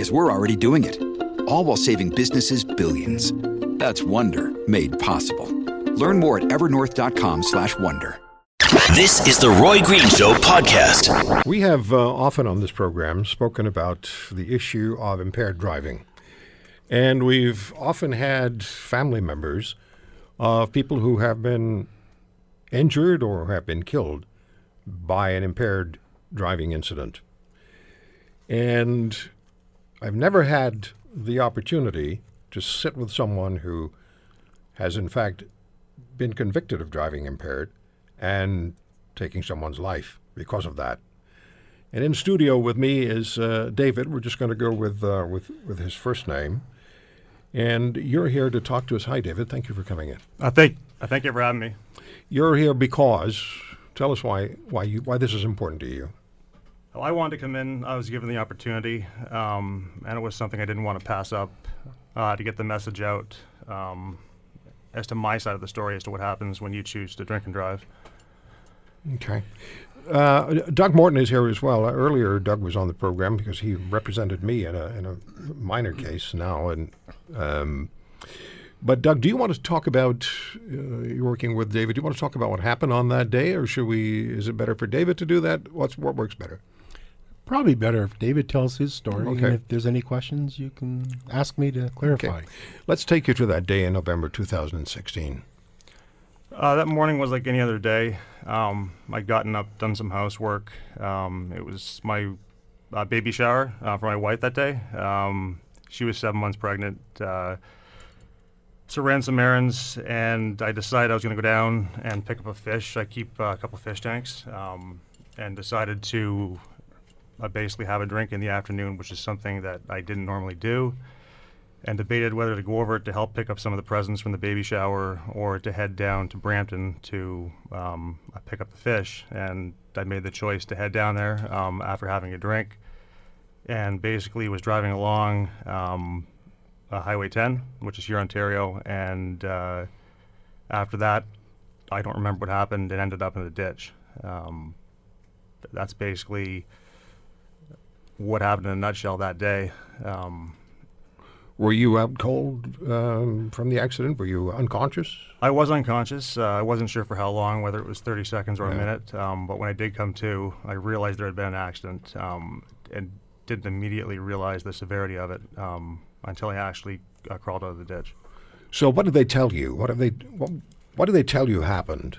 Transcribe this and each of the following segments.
because we're already doing it. All while saving businesses billions. That's Wonder made possible. Learn more at evernorth.com/wonder. This is the Roy Green Show podcast. We have uh, often on this program spoken about the issue of impaired driving. And we've often had family members of people who have been injured or have been killed by an impaired driving incident. And I've never had the opportunity to sit with someone who has, in fact, been convicted of driving impaired and taking someone's life because of that. And in studio with me is uh, David. We're just going to go with, uh, with, with his first name. And you're here to talk to us. Hi, David. Thank you for coming in. I thank I thank you for having me. You're here because tell us why why you why this is important to you. Well, I wanted to come in. I was given the opportunity, um, and it was something I didn't want to pass up uh, to get the message out um, as to my side of the story as to what happens when you choose to drink and drive. Okay. Uh, Doug Morton is here as well. Uh, earlier, Doug was on the program because he represented me in a, in a minor case now. And um, but Doug, do you want to talk about uh, you're working with David? Do you want to talk about what happened on that day, or should we? Is it better for David to do that? What's what works better? Probably better if David tells his story. Okay. And if there's any questions, you can ask me to clarify. Okay. Let's take you to that day in November 2016. Uh, that morning was like any other day. Um, I'd gotten up, done some housework. Um, it was my uh, baby shower uh, for my wife that day. Um, she was seven months pregnant. Uh, so ran some errands, and I decided I was going to go down and pick up a fish. I keep uh, a couple fish tanks, um, and decided to uh, basically have a drink in the afternoon, which is something that I didn't normally do and debated whether to go over to help pick up some of the presents from the baby shower or to head down to Brampton to um, pick up the fish. And I made the choice to head down there um, after having a drink and basically was driving along um, uh, Highway 10, which is here Ontario. And uh, after that, I don't remember what happened. It ended up in the ditch. Um, that's basically what happened in a nutshell that day. Um, Were you out cold um, from the accident? Were you unconscious? I was unconscious. Uh, I wasn't sure for how long, whether it was 30 seconds or Yeah. a minute. Um, but when I did come to, I realized there had been an accident um, and didn't immediately realize the severity of it um, until I actually uh, crawled out of the ditch. So, what did they tell you? What have they? What, what did they tell you happened?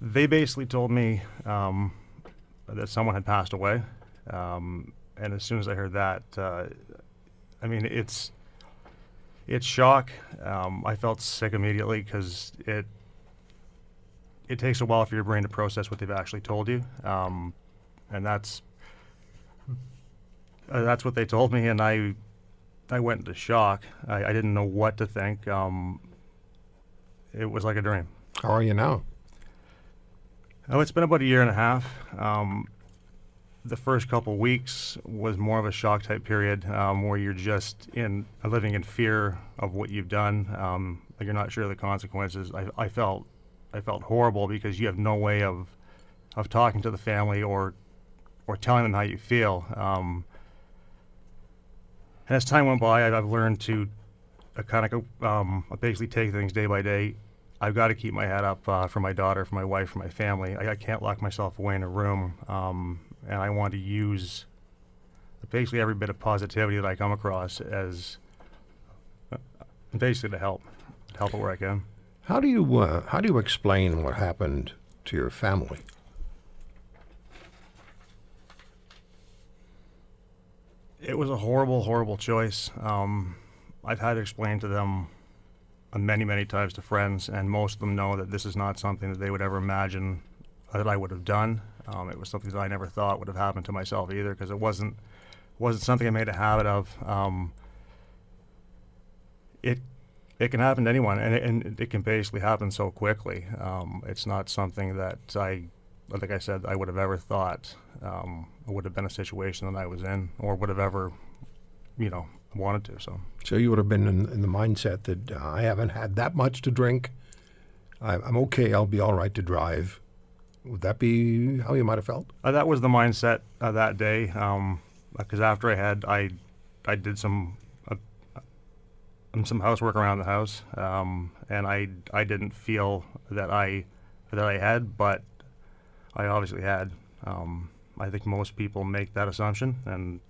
They basically told me um, that someone had passed away. Um, and as soon as I heard that, uh, I mean, it's it's shock. Um, I felt sick immediately because it it takes a while for your brain to process what they've actually told you, um, and that's uh, that's what they told me, and I I went into shock. I, I didn't know what to think. Um, it was like a dream. How are you now? Oh, it's been about a year and a half. Um, the first couple weeks was more of a shock type period um, where you're just in living in fear of what you've done. Um, you're not sure of the consequences. I, I felt I felt horrible because you have no way of of talking to the family or or telling them how you feel. Um, and as time went by, I- I've learned to uh, kind of um, basically take things day by day. I've got to keep my head up uh, for my daughter, for my wife, for my family. I, I can't lock myself away in a room, um, and I want to use basically every bit of positivity that I come across as uh, basically to help, to help it where I can. How do you uh, how do you explain what happened to your family? It was a horrible, horrible choice. Um, I've had to explain to them many, many times to friends, and most of them know that this is not something that they would ever imagine that I would have done. Um, it was something that I never thought would have happened to myself either, because it wasn't wasn't something I made a habit of. Um, it it can happen to anyone, and it, and it can basically happen so quickly. Um, it's not something that I, like I said, I would have ever thought um, would have been a situation that I was in, or would have ever, you know, wanted to. So So you would have been in, in the mindset that uh, I haven't had that much to drink. I, I'm okay. I'll be all right to drive. Would that be how you might have felt? uh, that was the mindset uh, that day. Because after I had, I, I did some. Uh, um, some housework around the house, um, and I I didn't feel that I that I had, but I obviously had. Um, I think most people make that assumption, and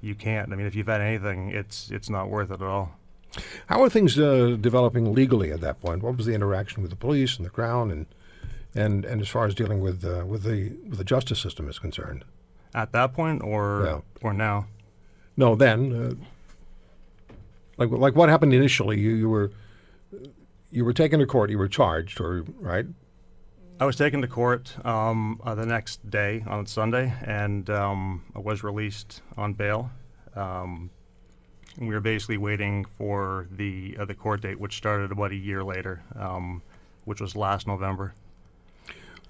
you can't. I mean, if you've had anything, it's it's not worth it at all. How are things uh, developing legally at that point? What was the interaction with the police and the crown, and and, and as far as dealing with uh, with the with the justice system is concerned? At that point, or Yeah. or now, No, then, uh, like like what happened initially? You you were you were taken to court. You were charged, or right? I was taken to court um, uh, the next day on Sunday, and um, I was released on bail. Um, we were basically waiting for the uh, the court date, which started about a year later, um, which was last November.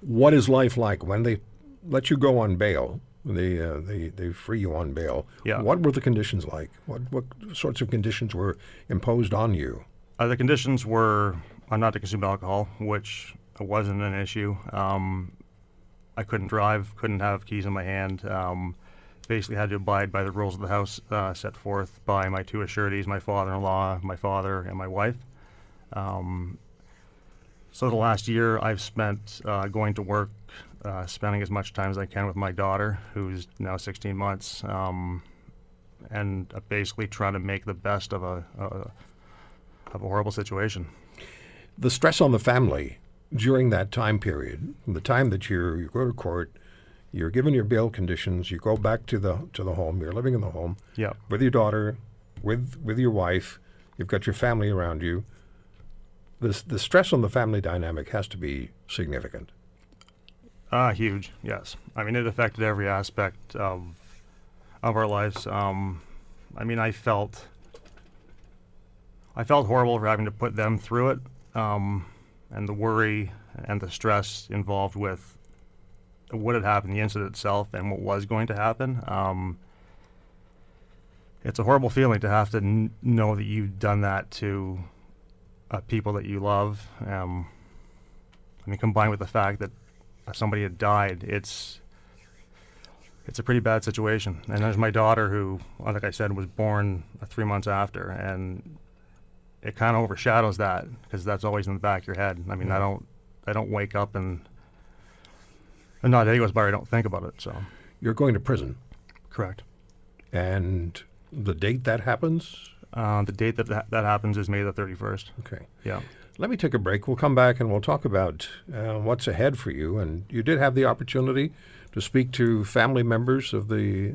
What is life like when they let you go on bail? They uh, they they free you on bail. Yeah. What were the conditions like? What what sorts of conditions were imposed on you? Uh, the conditions were uh, not to consume alcohol, which wasn't an issue. Um, I couldn't drive, couldn't have keys in my hand. Um, basically, had to abide by the rules of the house uh, set forth by my two assurities, my father-in-law, my father, and my wife. Um, so the last year, I've spent uh, going to work, uh, spending as much time as I can with my daughter, who's now 16 months, um, and uh, basically trying to make the best of a, a of a horrible situation. The stress on the family during that time period, the time that you you go to court, you're given your bail conditions, you go back to the to the home, you're living in the home Yeah. with your daughter, with with your wife, you've got your family around you. The the stress on the family dynamic has to be significant. Uh, huge, yes. I mean, it affected every aspect of of our lives. Um, I mean, I felt I felt horrible for having to put them through it, um, and the worry and the stress involved with what had happened, the incident itself, and what was going to happen. Um, it's a horrible feeling to have to n- know that you've done that to uh, people that you love. Um, I mean, combined with the fact that somebody had died, it's it's a pretty bad situation. And there's my daughter, who, uh, like I said, was born uh, three months after, and it kind of overshadows that because that's always in the back of your head. I mean, I don't I don't wake up and and not a day goes by I don't think about it. So You're going to prison, correct. and the date that happens. Uh, the date that, that that happens is May the 31st. Okay. Yeah. Let me take a break. We'll come back and we'll talk about uh, what's ahead for you. And you did have the opportunity to speak to family members of the.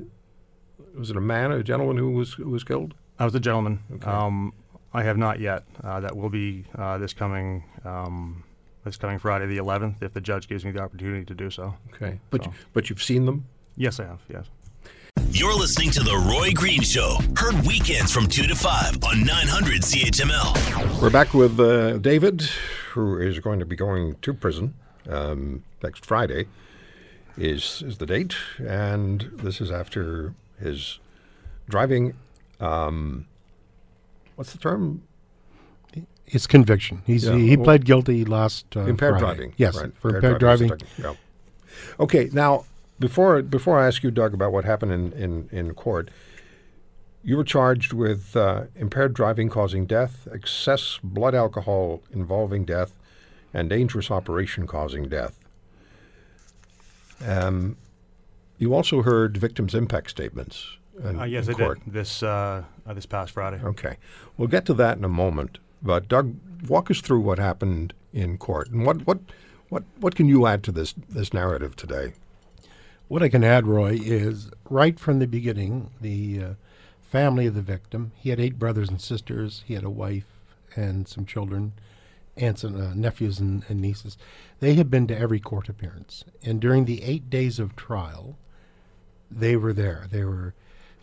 Was it a man, a gentleman who was who was killed? I was a gentleman. Okay. Um, I have not yet. Uh, that will be uh, this coming um, this coming Friday, the 11th, if the judge gives me the opportunity to do so. Okay, but So. you, but you've seen them. Yes, I have. Yes. You're listening to The Roy Green Show. Heard weekends from 2 to 5 on 900 CHML. We're back with uh, David, who is going to be going to prison um, next Friday. Is is the date, and this is after his driving. Um, what's the term? It's conviction. He's Yeah, he, he well- pled guilty last uh, impaired Friday. driving. Yes, right. for impaired, is driving. the technical- yeah. Okay, now before before I ask you, Doug, about what happened in in, in court, you were charged with uh, impaired driving causing death, excess blood alcohol involving death, and dangerous operation causing death. Um, you also heard victims' impact statements. in- Uh, yes, in I court. did this uh, uh, this past Friday. Okay. We'll get to that in a moment. But Doug, walk us through what happened in court and what what what what can you add to this this narrative today? What I can add, Roy, is right from the beginning, the uh, family of the victim. He had eight brothers and sisters. He had a wife and some children, aunts and uh, nephews and, and nieces. They had been to every court appearance, and during the eight days of trial, they were there. They were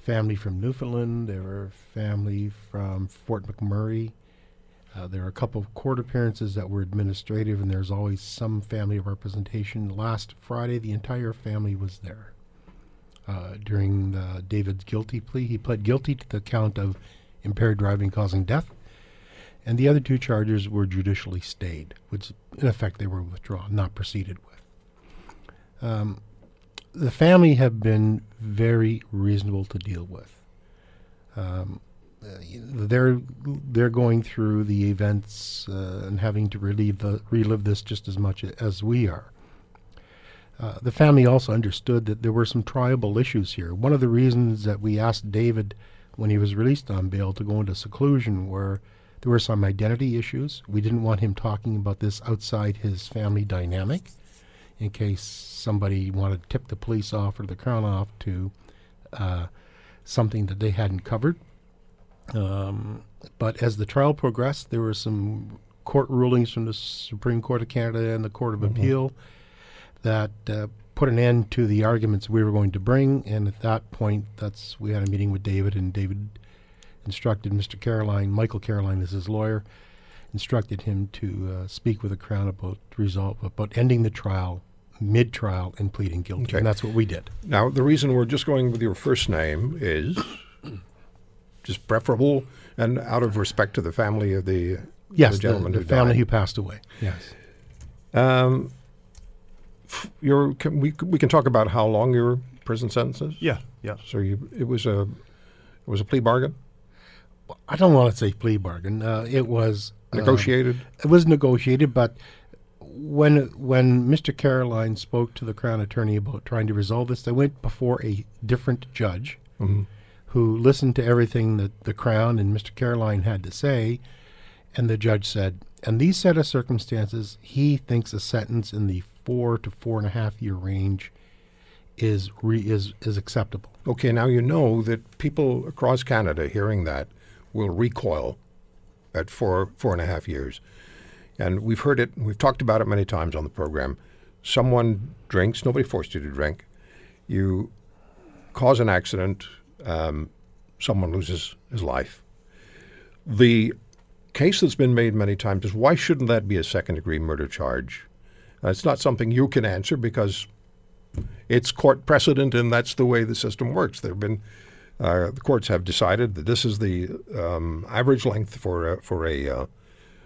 family from Newfoundland. they were family from Fort McMurray. Uh, there are a couple of court appearances that were administrative, and there's always some family representation. Last Friday, the entire family was there. Uh, during uh, David's guilty plea, he pled guilty to the count of impaired driving causing death, and the other two charges were judicially stayed, which in effect they were withdrawn, not proceeded with. Um, the family have been very reasonable to deal with. Um, uh, they're they're going through the events uh, and having to relive the, relive this just as much as we are. Uh, the family also understood that there were some triable issues here. One of the reasons that we asked David when he was released on bail to go into seclusion were there were some identity issues. We didn't want him talking about this outside his family dynamic in case somebody wanted to tip the police off or the crown off to uh, something that they hadn't covered. Um, but as the trial progressed, there were some court rulings from the Supreme Court of Canada and the Court of mm-hmm. Appeal that uh, put an end to the arguments we were going to bring. And at that point, that's we had a meeting with David, and David instructed Mr. Caroline, Michael Caroline is his lawyer, instructed him to uh, speak with the Crown about result, about ending the trial mid-trial and pleading guilty, okay. and that's what we did. Now, the reason we're just going with your first name is just preferable and out of respect to the family of the, yes, the gentleman the, the who family died. who passed away. Yes. Um, your can, we we can talk about how long your prison sentence is. Yeah, yeah. So you it was a it was a plea bargain. I don't want to say plea bargain. Uh, it was uh, negotiated. It was negotiated, but when when Mr. Caroline spoke to the Crown Attorney about trying to resolve this, they went before a different judge mm-hmm. Who listened to everything that the Crown and Mr. Caroline had to say, and the judge said, "In these set of circumstances, he thinks a sentence in the four to four and a half year range is re- is is acceptable." Okay, now you know that people across Canada hearing that will recoil at four four and a half years. And we've heard it, we've talked about it many times on the program. Someone drinks, nobody forced you to drink. You cause an accident, um, someone loses his life. The case that's been made many times is why shouldn't that be a second degree murder charge? Uh, it's not something you can answer because it's court precedent and that's the way the system works. There have been uh, the courts have decided that this is the um, average length for for a uh,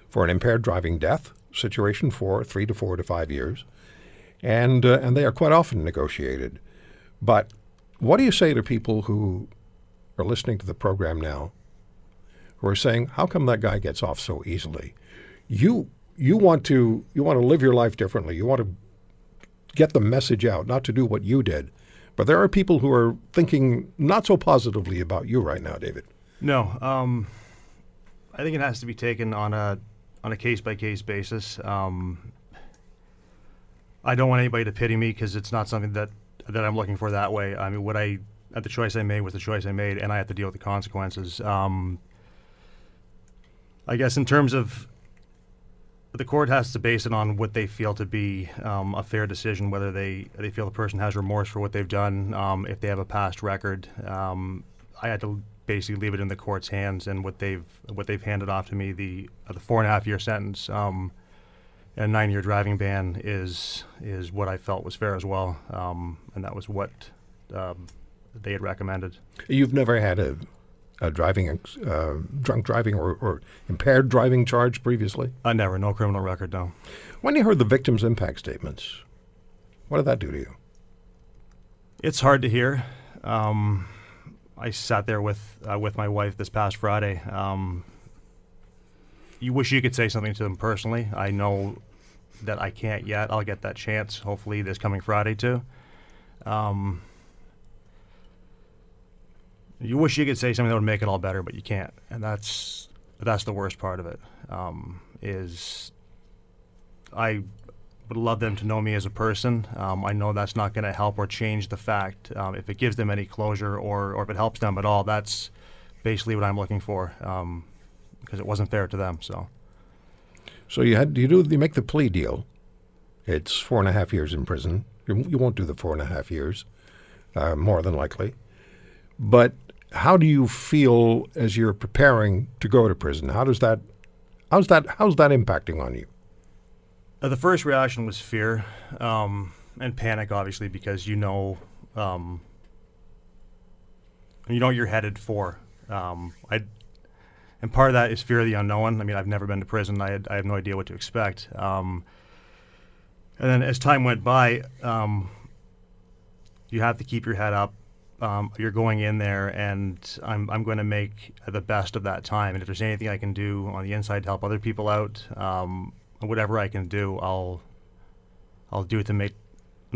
for an impaired driving death situation for three to four to five years, and uh, and they are quite often negotiated. But what do you say to people who are listening to the program now, who are saying, "How come that guy gets off so easily?" You you want to you want to live your life differently. You want to get the message out, not to do what you did. But there are people who are thinking not so positively about you right now, David. No, um, I think it has to be taken on a on a case by case basis. Um, I don't want anybody to pity me because it's not something that that I'm looking for that way. I mean, what I the choice I made was the choice I made, and I have to deal with the consequences. Um, I guess in terms of the court has to base it on what they feel to be um, a fair decision, whether they they feel the person has remorse for what they've done, um, if they have a past record. Um, I had to basically leave it in the court's hands and what they've what they've handed off to me the uh, the four and a half year sentence um, a nine year driving ban is is what I felt was fair as well um, and that was what um, they had recommended. You've never had a, a driving uh, drunk driving or, or, impaired driving charge previously? I never, no criminal record, no. When you heard the victim's impact statements, what did that do to you? It's hard to hear. Um, I sat there with uh, with my wife this past Friday. Um, you wish you could say something to them personally. I know that I can't yet. I'll get that chance hopefully this coming Friday too. Um, you wish you could say something that would make it all better, but you can't, and that's that's the worst part of it. Um, is I would love them to know me as a person. Um, I know that's not going to help or change the fact. Um, if it gives them any closure or, or if it helps them at all, that's basically what I'm looking for because it wasn't fair to them. So, so you had you do you make the plea deal? It's four and a half years in prison. You, you won't do the four and a half years, uh, more than likely. But how do you feel as you're preparing to go to prison? How does that how's that how's that impacting on you? Uh, the first reaction was fear um, and panic, obviously, because you know um, you know what you're headed for. Um, I and part of that is fear of the unknown. I mean, I've never been to prison. I had, I have no idea what to expect. Um, and then as time went by, um, you have to keep your head up. Um, you're going in there, and I'm I'm going to make the best of that time. And if there's anything I can do on the inside to help other people out, um, whatever I can do, I'll I'll do it to make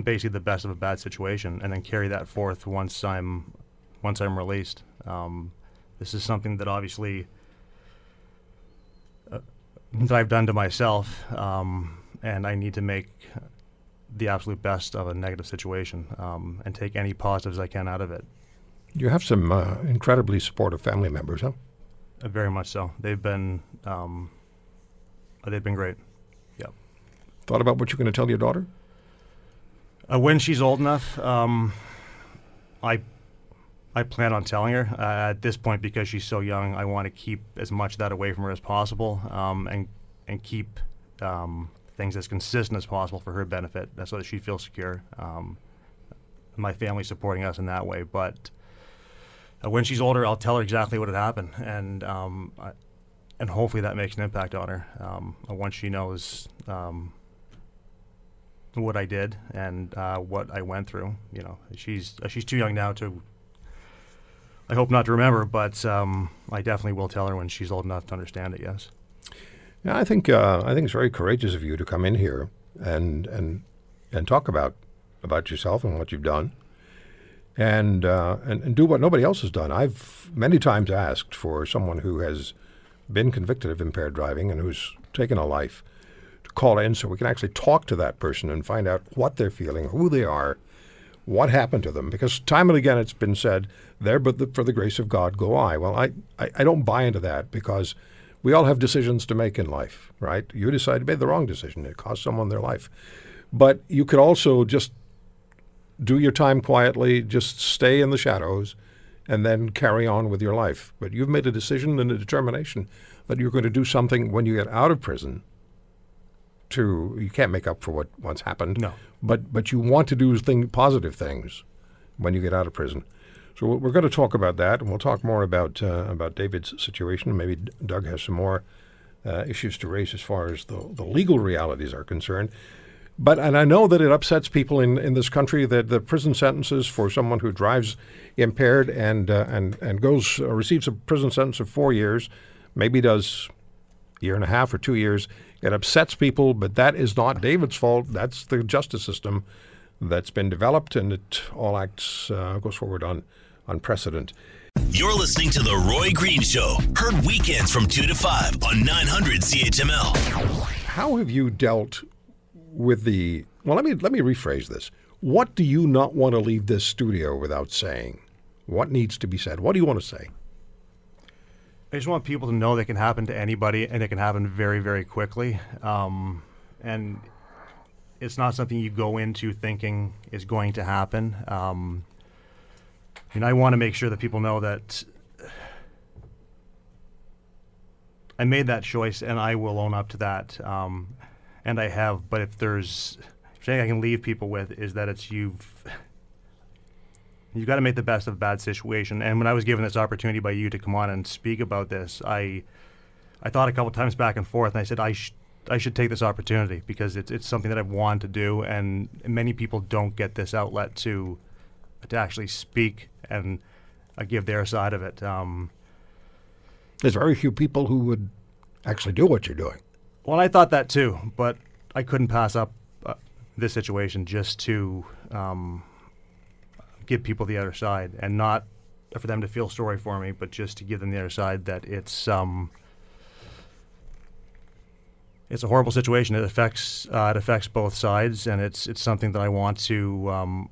basically the best of a bad situation, and then carry that forth once I'm once I'm released. Um, this is something that obviously that I've done to myself, um, and I need to make the absolute best of a negative situation um, and take any positives I can out of it. You have some uh, incredibly supportive family members, huh? Uh, very much so. They've been um, they've been great. Yep. Thought about what you're going to tell your daughter? Uh, when she's old enough, um, I I plan on telling her. Uh, at this point, because she's so young, I want to keep as much of that away from her as possible, um, and and keep um, things as consistent as possible for her benefit, so that she feels secure. Um, my family supporting us in that way, but uh, when she's older, I'll tell her exactly what had happened, and um, I, and hopefully that makes an impact on her um, once she knows um, what I did and uh, what I went through. You know, she's uh, she's too young now to. I hope not to remember, but um, I definitely will tell her when she's old enough to understand it. Yes. Yeah, I think uh, I think it's very courageous of you to come in here and and and talk about about yourself and what you've done, and uh, and, and do what nobody else has done. I've many times asked for someone who has been convicted of impaired driving and who's taken a life to call in so we can actually talk to that person and find out what they're feeling, who they are, what happened to them. Because time and again it's been said, there but the, for the grace of God go I. Well, I, I, I don't buy into that because we all have decisions to make in life, right? You decide to make the wrong decision. It cost someone their life. But you could also just do your time quietly, just stay in the shadows, and then carry on with your life. But you've made a decision and a determination that you're going to do something when you get out of prison. To you can't make up for what once happened. No. But but you want to do thing, positive things when you get out of prison. So we're going to talk about that, and we'll talk more about uh, about David's situation. Maybe Doug has some more uh, issues to raise as far as the, the legal realities are concerned. But and I know that it upsets people in, in this country that the prison sentences for someone who drives impaired and uh, and and goes uh, receives a prison sentence of four years, maybe does a year and a half or two years. It upsets people, but that is not David's fault. That's the justice system that's been developed, and it all acts uh, goes forward on on precedent. You're listening to The Roy Green Show, heard weekends from 2 to 5 on 900 CHML. How have you dealt with the well let me let me rephrase this. What do you not want to leave this studio without saying? What needs to be said? What do you want to say? I just want people to know that can happen to anybody, and it can happen very, very quickly. Um, and it's not something you go into thinking is going to happen. Um, and I want to make sure that people know that I made that choice, and I will own up to that. Um, and I have. But if there's something I can leave people with is that it's you've you've got to make the best of a bad situation. And when I was given this opportunity by you to come on and speak about this, I I thought a couple times back and forth, and I said I sh- I should take this opportunity because it's it's something that I've wanted to do, and many people don't get this outlet to to actually speak and uh, give their side of it. Um, There's very few people who would actually do what you're doing. well, I thought that too, but I couldn't pass up uh, this situation just to um, give people the other side, and not for them to feel sorry for me, but just to give them the other side that it's um, it's a horrible situation. It affects uh, it affects both sides, and it's it's something that I want to um,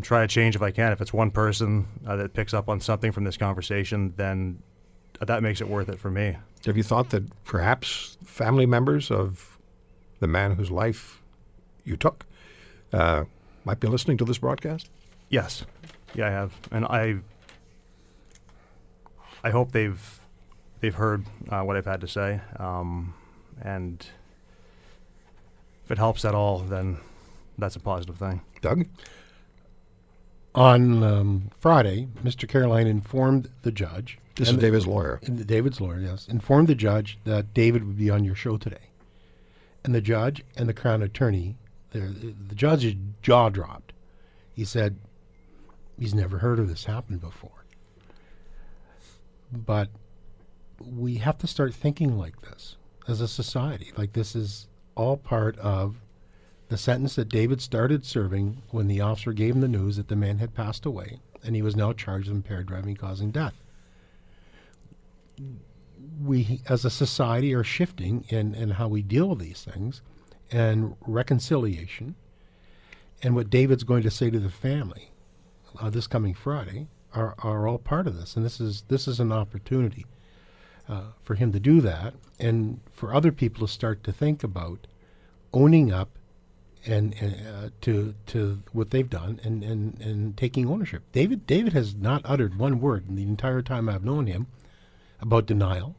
try to change if I can. If it's one person uh, that picks up on something from this conversation, then that makes it worth it for me. Have you thought that perhaps family members of the man whose life you took uh, might be listening to this broadcast? Yes, yeah, I have, and I I hope they've they've heard uh, what I've had to say, um, and if it helps at all, then that's a positive thing. Doug? On um, Friday, Mr. Caroline informed the judge. This is and- David's lawyer. David's lawyer, yes, informed the judge that David would be on your show today. And the judge and the crown attorney, the the judge's jaw dropped. He said, he's never heard of this happen before. But we have to start thinking like this as a society. Like this is all part of the sentence that David started serving when the officer gave him the news that the man had passed away and he was now charged with impaired driving causing death we as a society are shifting in, in how we deal with these things and reconciliation. And what David's going to say to the family uh, this coming Friday are, are all part of this. And this is this is an opportunity uh, for him to do that and for other people to start to think about owning up and, uh, to to what they've done and, and, and taking ownership. David David has not uttered one word in the entire time I've known him about denial,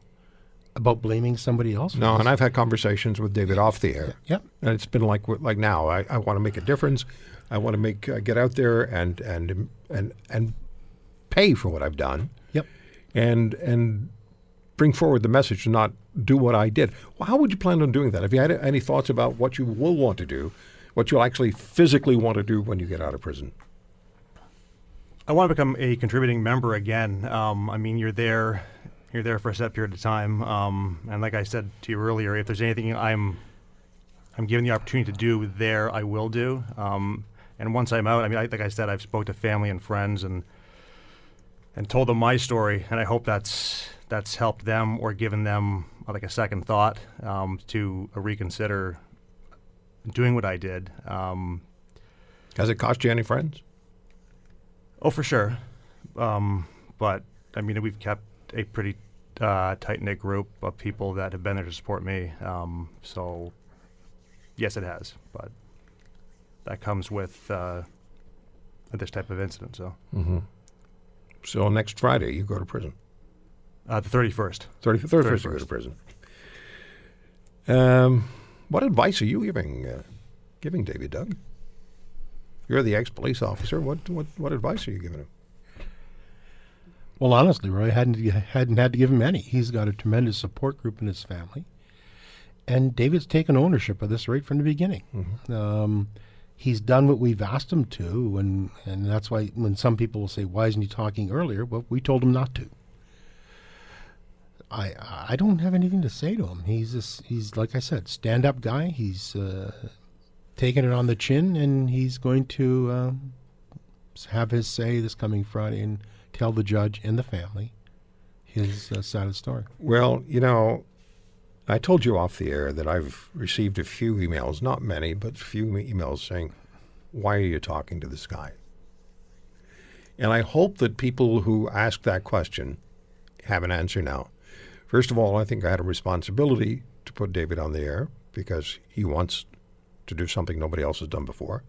about blaming somebody else. No, and I've had conversations with David off the air. Yep. And it's been like like now. I, I want to make a difference. I want to make uh, get out there and and and and pay for what I've done. Yep. And and bring forward the message, not do what I did. Well, how would you plan on doing that? Have you had any thoughts about what you will want to do, what you'll actually physically want to do when you get out of prison? I want to become a contributing member again. Um, I mean, you're there, you're there for a set period of time, um, and like I said to you earlier, if there's anything I'm, I'm given the opportunity to do there, I will do. Um, and once I'm out, I mean, I, like I said, I've spoke to family and friends and and told them my story, and I hope that's that's helped them or given them uh, like a second thought um, to uh, reconsider doing what I did. Um, Has it cost you any friends? Oh, for sure. Um, but I mean, we've kept a pretty uh, tight knit group of people that have been there to support me. Um, so, yes, it has. But that comes with uh, this type of incident. So, So next Friday you go to prison. uh, the thirty first. Thirty first you go to 31st. prison. Um, what advice are you giving uh, giving David Doug? You're the ex police officer. What what what advice are you giving him? Well, honestly, Roy hadn't hadn't had to give him any. He's got a tremendous support group in his family, and David's taken ownership of this right from the beginning. Um, he's done what we've asked him to, and and that's why when some people will say, "Why isn't he talking earlier?" Well, we told him not to. I I don't have anything to say to him. He's just, he's like I said, stand up guy. He's uh, taking it on the chin, and he's going to s- have his say this coming Friday and tell the judge and the family his uh, side of the story. Well, you know, I told you off the air that I've received a few emails, not many, but a few emails saying, "Why are you talking to this guy?" And I hope that people who ask that question have an answer now. First of all, I think I had a responsibility to put David on the air because he wants to do something nobody else has done before.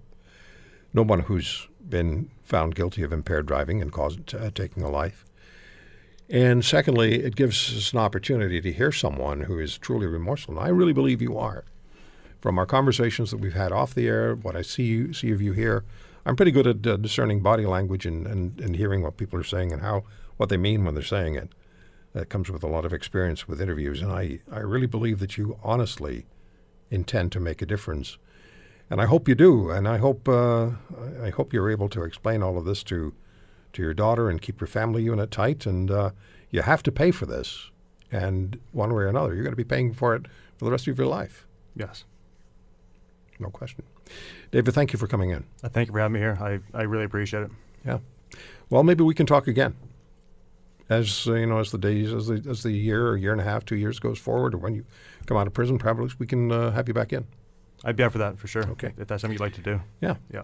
No one who's been found guilty of impaired driving and caused uh, taking a life. And secondly, it gives us an opportunity to hear someone who is truly remorseful. And I really believe you are. From our conversations that we've had off the air, what I see you, see of you here, I'm pretty good at uh, discerning body language and, and, and hearing what people are saying and how what they mean when they're saying it. That comes with a lot of experience with interviews, and I, I really believe that you honestly intend to make a difference, and I hope you do. And I hope uh, I hope you're able to explain all of this to to your daughter and keep your family unit tight. And uh, you have to pay for this, and one way or another, you're going to be paying for it for the rest of your life. Yes. No question. David, thank you for coming in. Uh, thank you for having me here. I, I really appreciate it. Yeah. Well, maybe we can talk again. As uh, you know, as the days, as the as the year, or year and a half, two years goes forward, or when you come out of prison, probably we can uh, have you back in. I'd be up for that for sure. Okay. If that's something you'd like to do. Yeah, Yeah.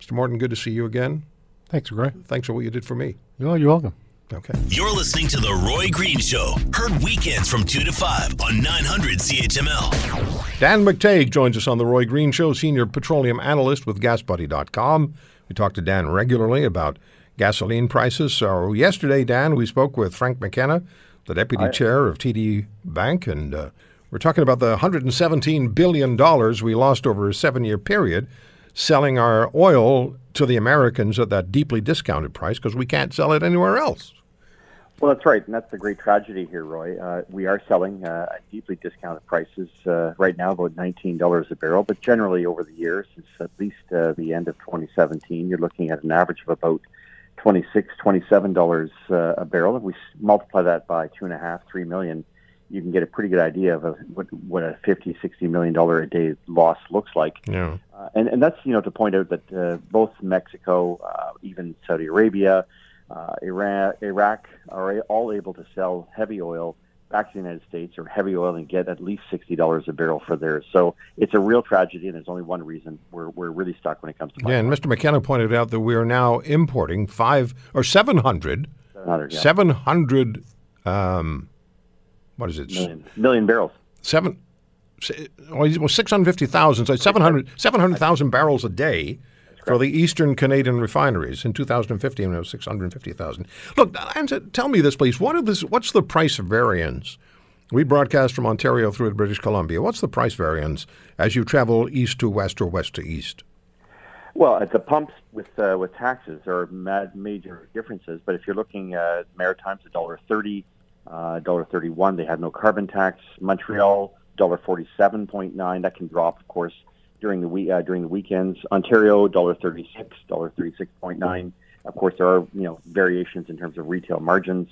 Mr. Morton, good to see you again. Thanks, Roy. Thanks for what you did for me. Oh, you're welcome. Okay. You're listening to The Roy Green Show. Heard weekends from 2 to 5 on 900 CHML. Dan McTague joins us on the Roy Green Show, senior petroleum analyst with GasBuddy.com. We talk to Dan regularly about gasoline prices. So, yesterday, Dan, we spoke with Frank McKenna, the deputy chair of TD Bank, and uh, we're talking about the $117 billion we lost over a seven year period selling our oil to the Americans at that deeply discounted price because we can't sell it anywhere else. Well, that's right, and that's the great tragedy here, Roy. Uh, we are selling uh, at deeply discounted prices uh, right now, about nineteen dollars a barrel. But generally, over the years, since at least uh, the end of 2017, you're looking at an average of about 26 $27 uh, a barrel. If we multiply that by two and a half, three million, you can get a pretty good idea of a, what what a 50, 60 million dollar a day loss looks like. Yeah. Uh, and and that's you know to point out that uh, both Mexico, uh, even Saudi Arabia, uh, Iran, Iraq are all able to sell heavy oil back to the United States or heavy oil and get at least sixty dollars a barrel for theirs. So it's a real tragedy, and there's only one reason we're we're really stuck when it comes to. Yeah, and Mr. McKenna pointed out that we are now importing five or seven hundred, 700, yeah. seven hundred, um, what is it? million, million barrels. Seven, well, six hundred fifty thousand. So 700 700,000 barrels a day. For the Eastern Canadian refineries in 2015, it was 650,000. Look, tell me this, please. What are this? What's the price variance? We broadcast from Ontario through to British Columbia. What's the price variance as you travel east to west or west to east? Well, at the pumps with uh, with taxes, there are mad major differences. But if you're looking at Maritimes, a dollar thirty, dollar thirty one. They have no carbon tax. Montreal, dollar forty seven point nine. That can drop, of course, during the week uh, during the weekends. Ontario, dollar thirty six, dollar thirty six point nine. Of course, there are you know variations in terms of retail margins.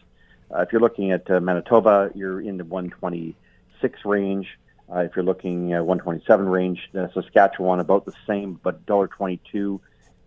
Uh, if you're looking at uh, Manitoba, you're in the 126 range. Uh, if you're looking at 127 range, uh, Saskatchewan about the same, but $1.22.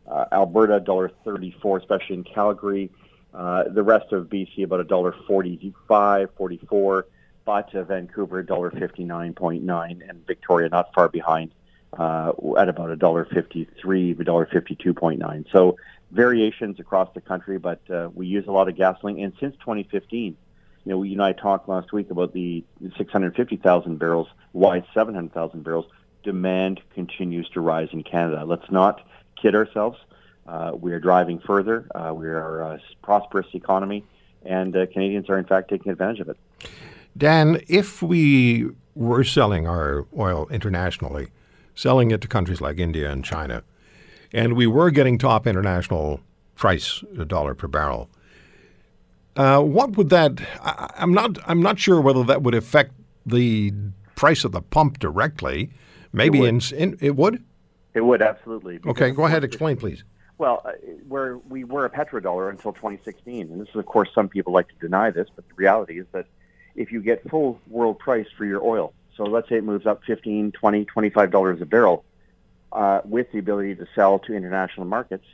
Uh, Alberta, $1.34, especially in Calgary. Uh, the rest of BC about $1.45, 44. But uh, Vancouver, $1.59.9, and Victoria not far behind uh, at about $1.53, $1.52.9. So variations across the country, but uh, we use a lot of gasoline. And since 2015, you know, you and I talked last week about the 650,000 barrels, why 700,000 barrels. Demand continues to rise in Canada. Let's not kid ourselves. Uh, we are driving further. Uh, we are a prosperous economy, and uh, Canadians are in fact taking advantage of it. Dan, if we were selling our oil internationally, selling it to countries like India and China, and we were getting top international price, a dollar per barrel, uh, what would that? I, I'm not. I'm not sure whether that would affect the price of the pump directly. Maybe would. in, in it would. It would absolutely. Okay, go ahead. Explain, please. Well, uh, we're, we were a petrodollar until 2016, and this is, of course, some people like to deny this, but the reality is that if you get full world price for your oil, so let's say it moves up 15, 20, 25 dollars a barrel, uh, with the ability to sell to international markets,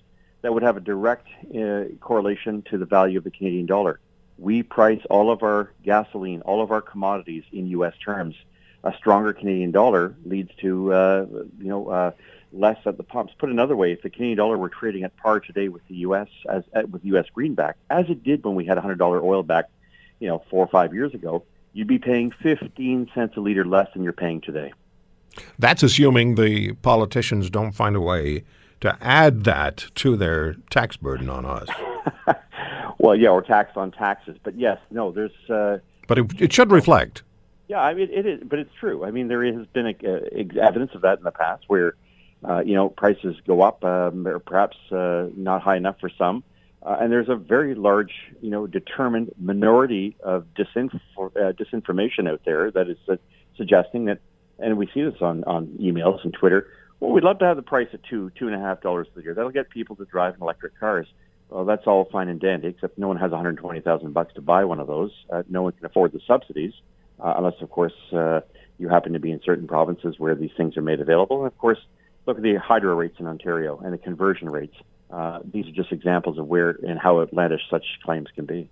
that would have a direct uh, correlation to the value of the Canadian dollar. We price all of our gasoline, all of our commodities in U.S. terms. A stronger Canadian dollar leads to, uh, you know, uh, less at the pumps. Put another way, if the Canadian dollar were trading at par today with the U.S. as uh, with U.S. greenback, as it did when we had $100 oil back, you know, four or five years ago, you'd be paying 15 cents a liter less than you're paying today. That's assuming the politicians don't find a way to add that to their tax burden on us. Well, yeah, or tax on taxes. But yes, no, there's. Uh, But it, it should reflect. Yeah, I mean it is, but it's true. I mean there has been a, uh, evidence of that in the past, where uh, you know prices go up, um, or perhaps uh, not high enough for some, uh, and there's a very large, you know, determined minority of uh, disinformation out there that is uh, suggesting that, and we see this on on emails and Twitter. Well, we'd love to have the price at two two and a half dollars a year. That'll get people to drive in electric cars. Well, that's all fine and dandy, except no one has 120,000 bucks to buy one of those. Uh, no one can afford the subsidies, uh, unless, of course, uh, you happen to be in certain provinces where these things are made available. And of course, look at the hydro rates in Ontario and the conversion rates. Uh, these are just examples of where and how outlandish such claims can be.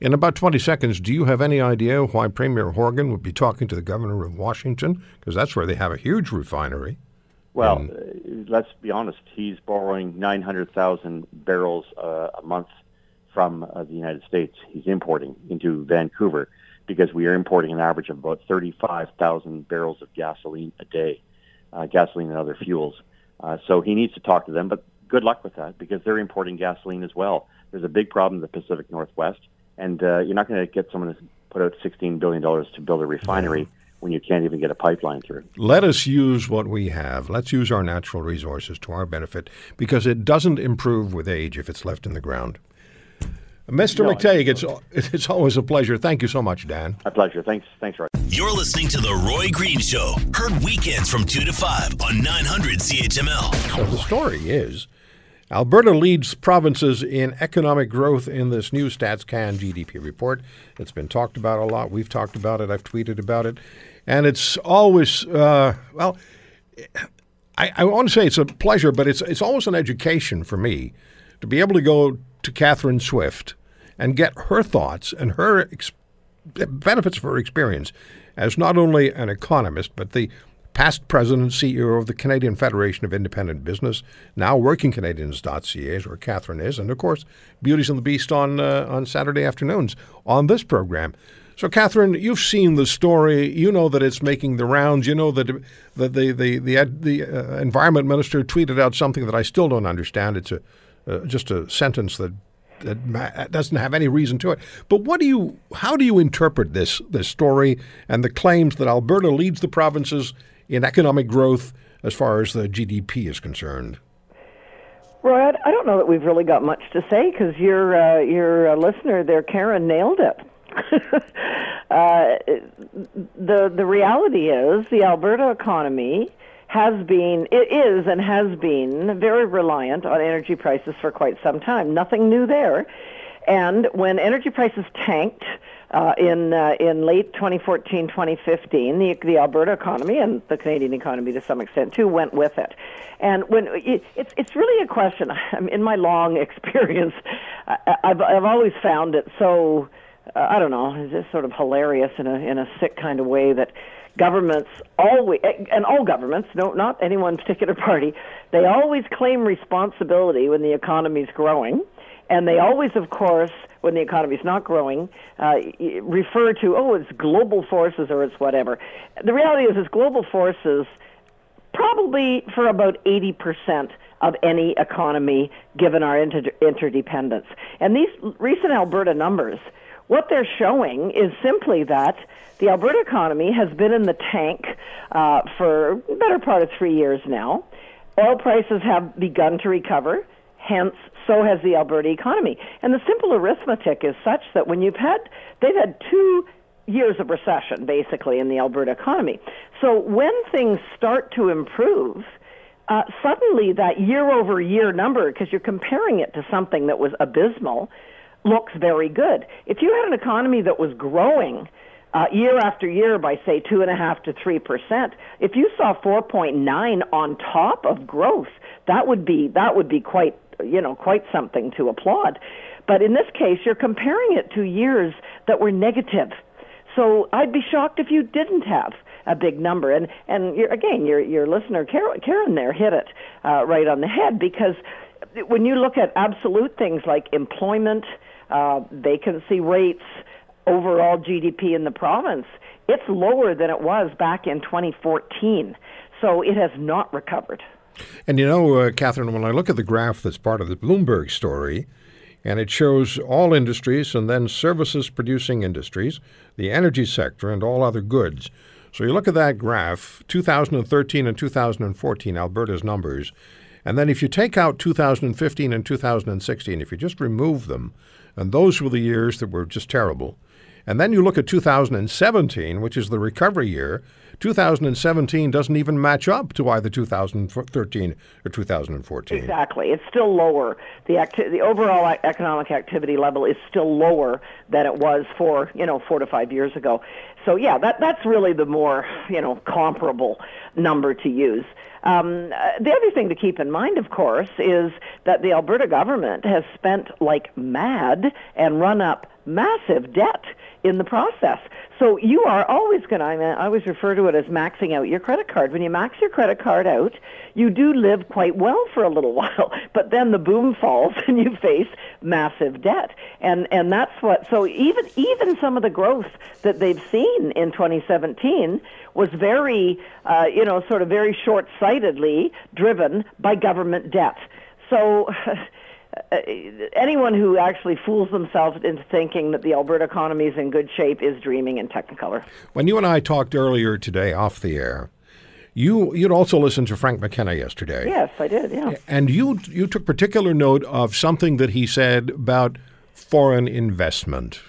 In about 20 seconds, do you have any idea why Premier Horgan would be talking to the governor of Washington? Because that's where they have a huge refinery. Well, And- uh, let's be honest. He's borrowing 900,000 barrels uh, a month from uh, the United States. He's importing into Vancouver because we are importing an average of about 35,000 barrels of gasoline a day, uh, gasoline and other fuels. Uh, so he needs to talk to them. But good luck with that because they're importing gasoline as well. There's a big problem in the Pacific Northwest, and uh, you're not going to get someone to put out $16 billion to build a refinery when you can't even get a pipeline through. Let us use what we have. Let's use our natural resources to our benefit because it doesn't improve with age if it's left in the ground. Mr. No, McTague, it's, it's always a pleasure. Thank you so much, Dan. A pleasure. Thanks, thanks, Roy. You're listening to The Roy Green Show, heard weekends from 2 to 5 on 900 CHML. So the story is Alberta leads provinces in economic growth in this new StatsCan GDP report. It's been talked about a lot. We've talked about it. I've tweeted about it. And it's always, uh, well, I, I want to say it's a pleasure, but it's, it's almost an education for me to be able to go to Catherine Swift and get her thoughts and her ex- benefits of her experience as not only an economist, but the past president, CEO of the Canadian Federation of Independent Business, now workingcanadians.ca is where Catherine is, and of course, Beauties and the Beast on uh, on Saturday afternoons on this program. So, Catherine, you've seen the story. You know that it's making the rounds. You know that the the the the, the uh, environment minister tweeted out something that I still don't understand. It's a uh, just a sentence that that doesn't have any reason to it. But what do you? How do you interpret this this story and the claims that Alberta leads the provinces in economic growth as far as the GDP is concerned? Roy, I don't know that we've really got much to say because your uh, your uh, listener there, Karen, nailed it. uh, the the reality is the Alberta economy has been it is and has been very reliant on energy prices for quite some time. Nothing new there. And when energy prices tanked uh, in uh, in late 2014, 2015, the the Alberta economy and the Canadian economy to some extent too went with it. And when it, it's it's really a question. in my long experience, I've I've always found it so uh, I don't know, it's just sort of hilarious in a in a sick kind of way that governments always and all governments, no, not any one particular party, they always claim responsibility when the economy's growing, and they always, of course, when the economy's not growing, uh, refer to oh, it's global forces or it's whatever. The reality is, it's global forces probably for about eighty percent of any economy given our inter- interdependence. And these recent Alberta numbers what they're showing is simply that the Alberta economy has been in the tank uh, for better part of three years now. Oil prices have begun to recover, hence, so has the Alberta economy. And the simple arithmetic is such that when you've had, they've had two years of recession, basically, in the Alberta economy. So when things start to improve, uh, suddenly that year over year number, because you're comparing it to something that was abysmal, looks very good. If you had an economy that was growing uh, year after year by say two and a half to three percent, if you saw 4.9 on top of growth, that would be that would be quite you know quite something to applaud. But in this case, you're comparing it to years that were negative. So I'd be shocked if you didn't have a big number. And and you're, again, your your listener Karen, there hit it uh, right on the head because when you look at absolute things like employment, uh, vacancy rates, overall GDP in the province, it's lower than it was back in 2014. So it has not recovered. And you know, uh, Catherine, when I look at the graph that's part of the Bloomberg story, and it shows all industries and then services producing industries, the energy sector, and all other goods. So you look at that graph, 2013 and 2014, Alberta's numbers, and then if you take out 2015 and 2016, if you just remove them, and those were the years that were just terrible. And then you look at 2017, which is the recovery year. 2017 doesn't even match up to either 2013 or 2014. Exactly. It's still lower. The, acti- the overall economic activity level is still lower than it was for, you know, four to five years ago. So, yeah, that, that's really the more, you know, comparable number to use. Um, uh, the other thing to keep in mind, of course, is that the Alberta government has spent like mad and run up massive debt in the process. So you are always going to, I, mean, I always refer to it as maxing out your credit card. When you max your credit card out, you do live quite well for a little while, but then the boom falls and you face massive debt. And, and that's what, so even, even some of the growth that they've seen in 2017 was very, uh, you know, sort of very short-sightedly driven by government debt. so. Uh, anyone who actually fools themselves into thinking that the Alberta economy is in good shape is dreaming in Technicolor. When you and I talked earlier today off the air, you you'd also listened to Frank McKenna yesterday. Yes, I did. Yeah. And you you took particular note of something that he said about foreign investment.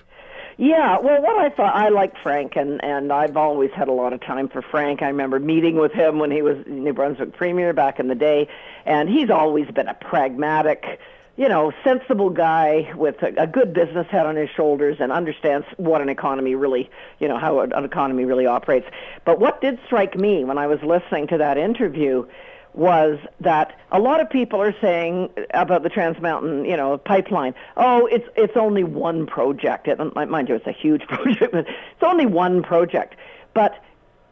Yeah, well, what I thought I like Frank, and and I've always had a lot of time for Frank. I remember meeting with him when he was New Brunswick premier back in the day, and he's always been a pragmatic, you know, sensible guy with a, a good business head on his shoulders and understands what an economy really, you know, how an economy really operates. But what did strike me when I was listening to that interview was that a lot of people are saying about the Trans Mountain, you know, pipeline. Oh, it's it's only one project. It, mind you, it's a huge project, but it's only one project. But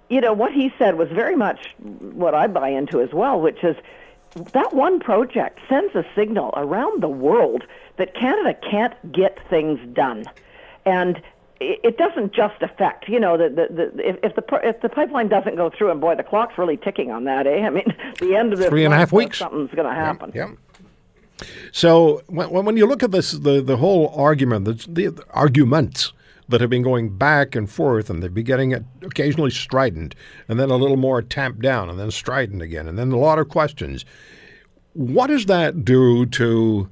you know what he said was very much what I buy into as well, which is that one project sends a signal around the world that Canada can't get things done. And it doesn't just affect, you know, the, the, the if, if the if the pipeline doesn't go through, and boy, the clock's really ticking on that, eh? I mean, the end of this three and a half weeks, something's going to happen. Yeah. yeah. So when, when you look at this, the the whole argument, the, the arguments that have been going back and forth, and they've been getting occasionally strident, and then a little more tamped down, and then strident again, and then a lot of questions. What does that do to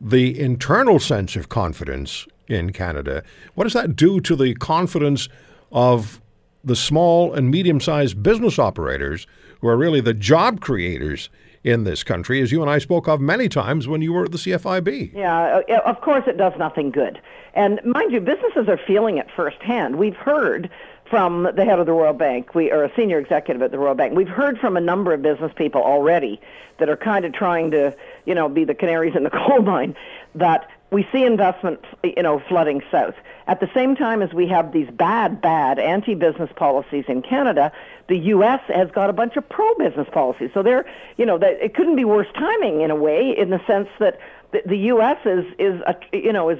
the internal sense of confidence in Canada. What does that do to the confidence of the small and medium sized business operators who are really the job creators in this country, as you and I spoke of many times when you were at the CFIB? Yeah, uh, of course it does nothing good. And mind you, businesses are feeling it firsthand. We've heard from the head of the Royal Bank, we or a senior executive at the Royal Bank. We've heard from a number of business people already that are kind of trying to, you know, be the canaries in the coal mine that we see investment, you know, flooding south. At the same time as we have these bad, bad anti-business policies in Canada, the U.S. has got a bunch of pro-business policies. So there, you know, that it couldn't be worse timing in a way, in the sense that the, the U.S. is is a, you know is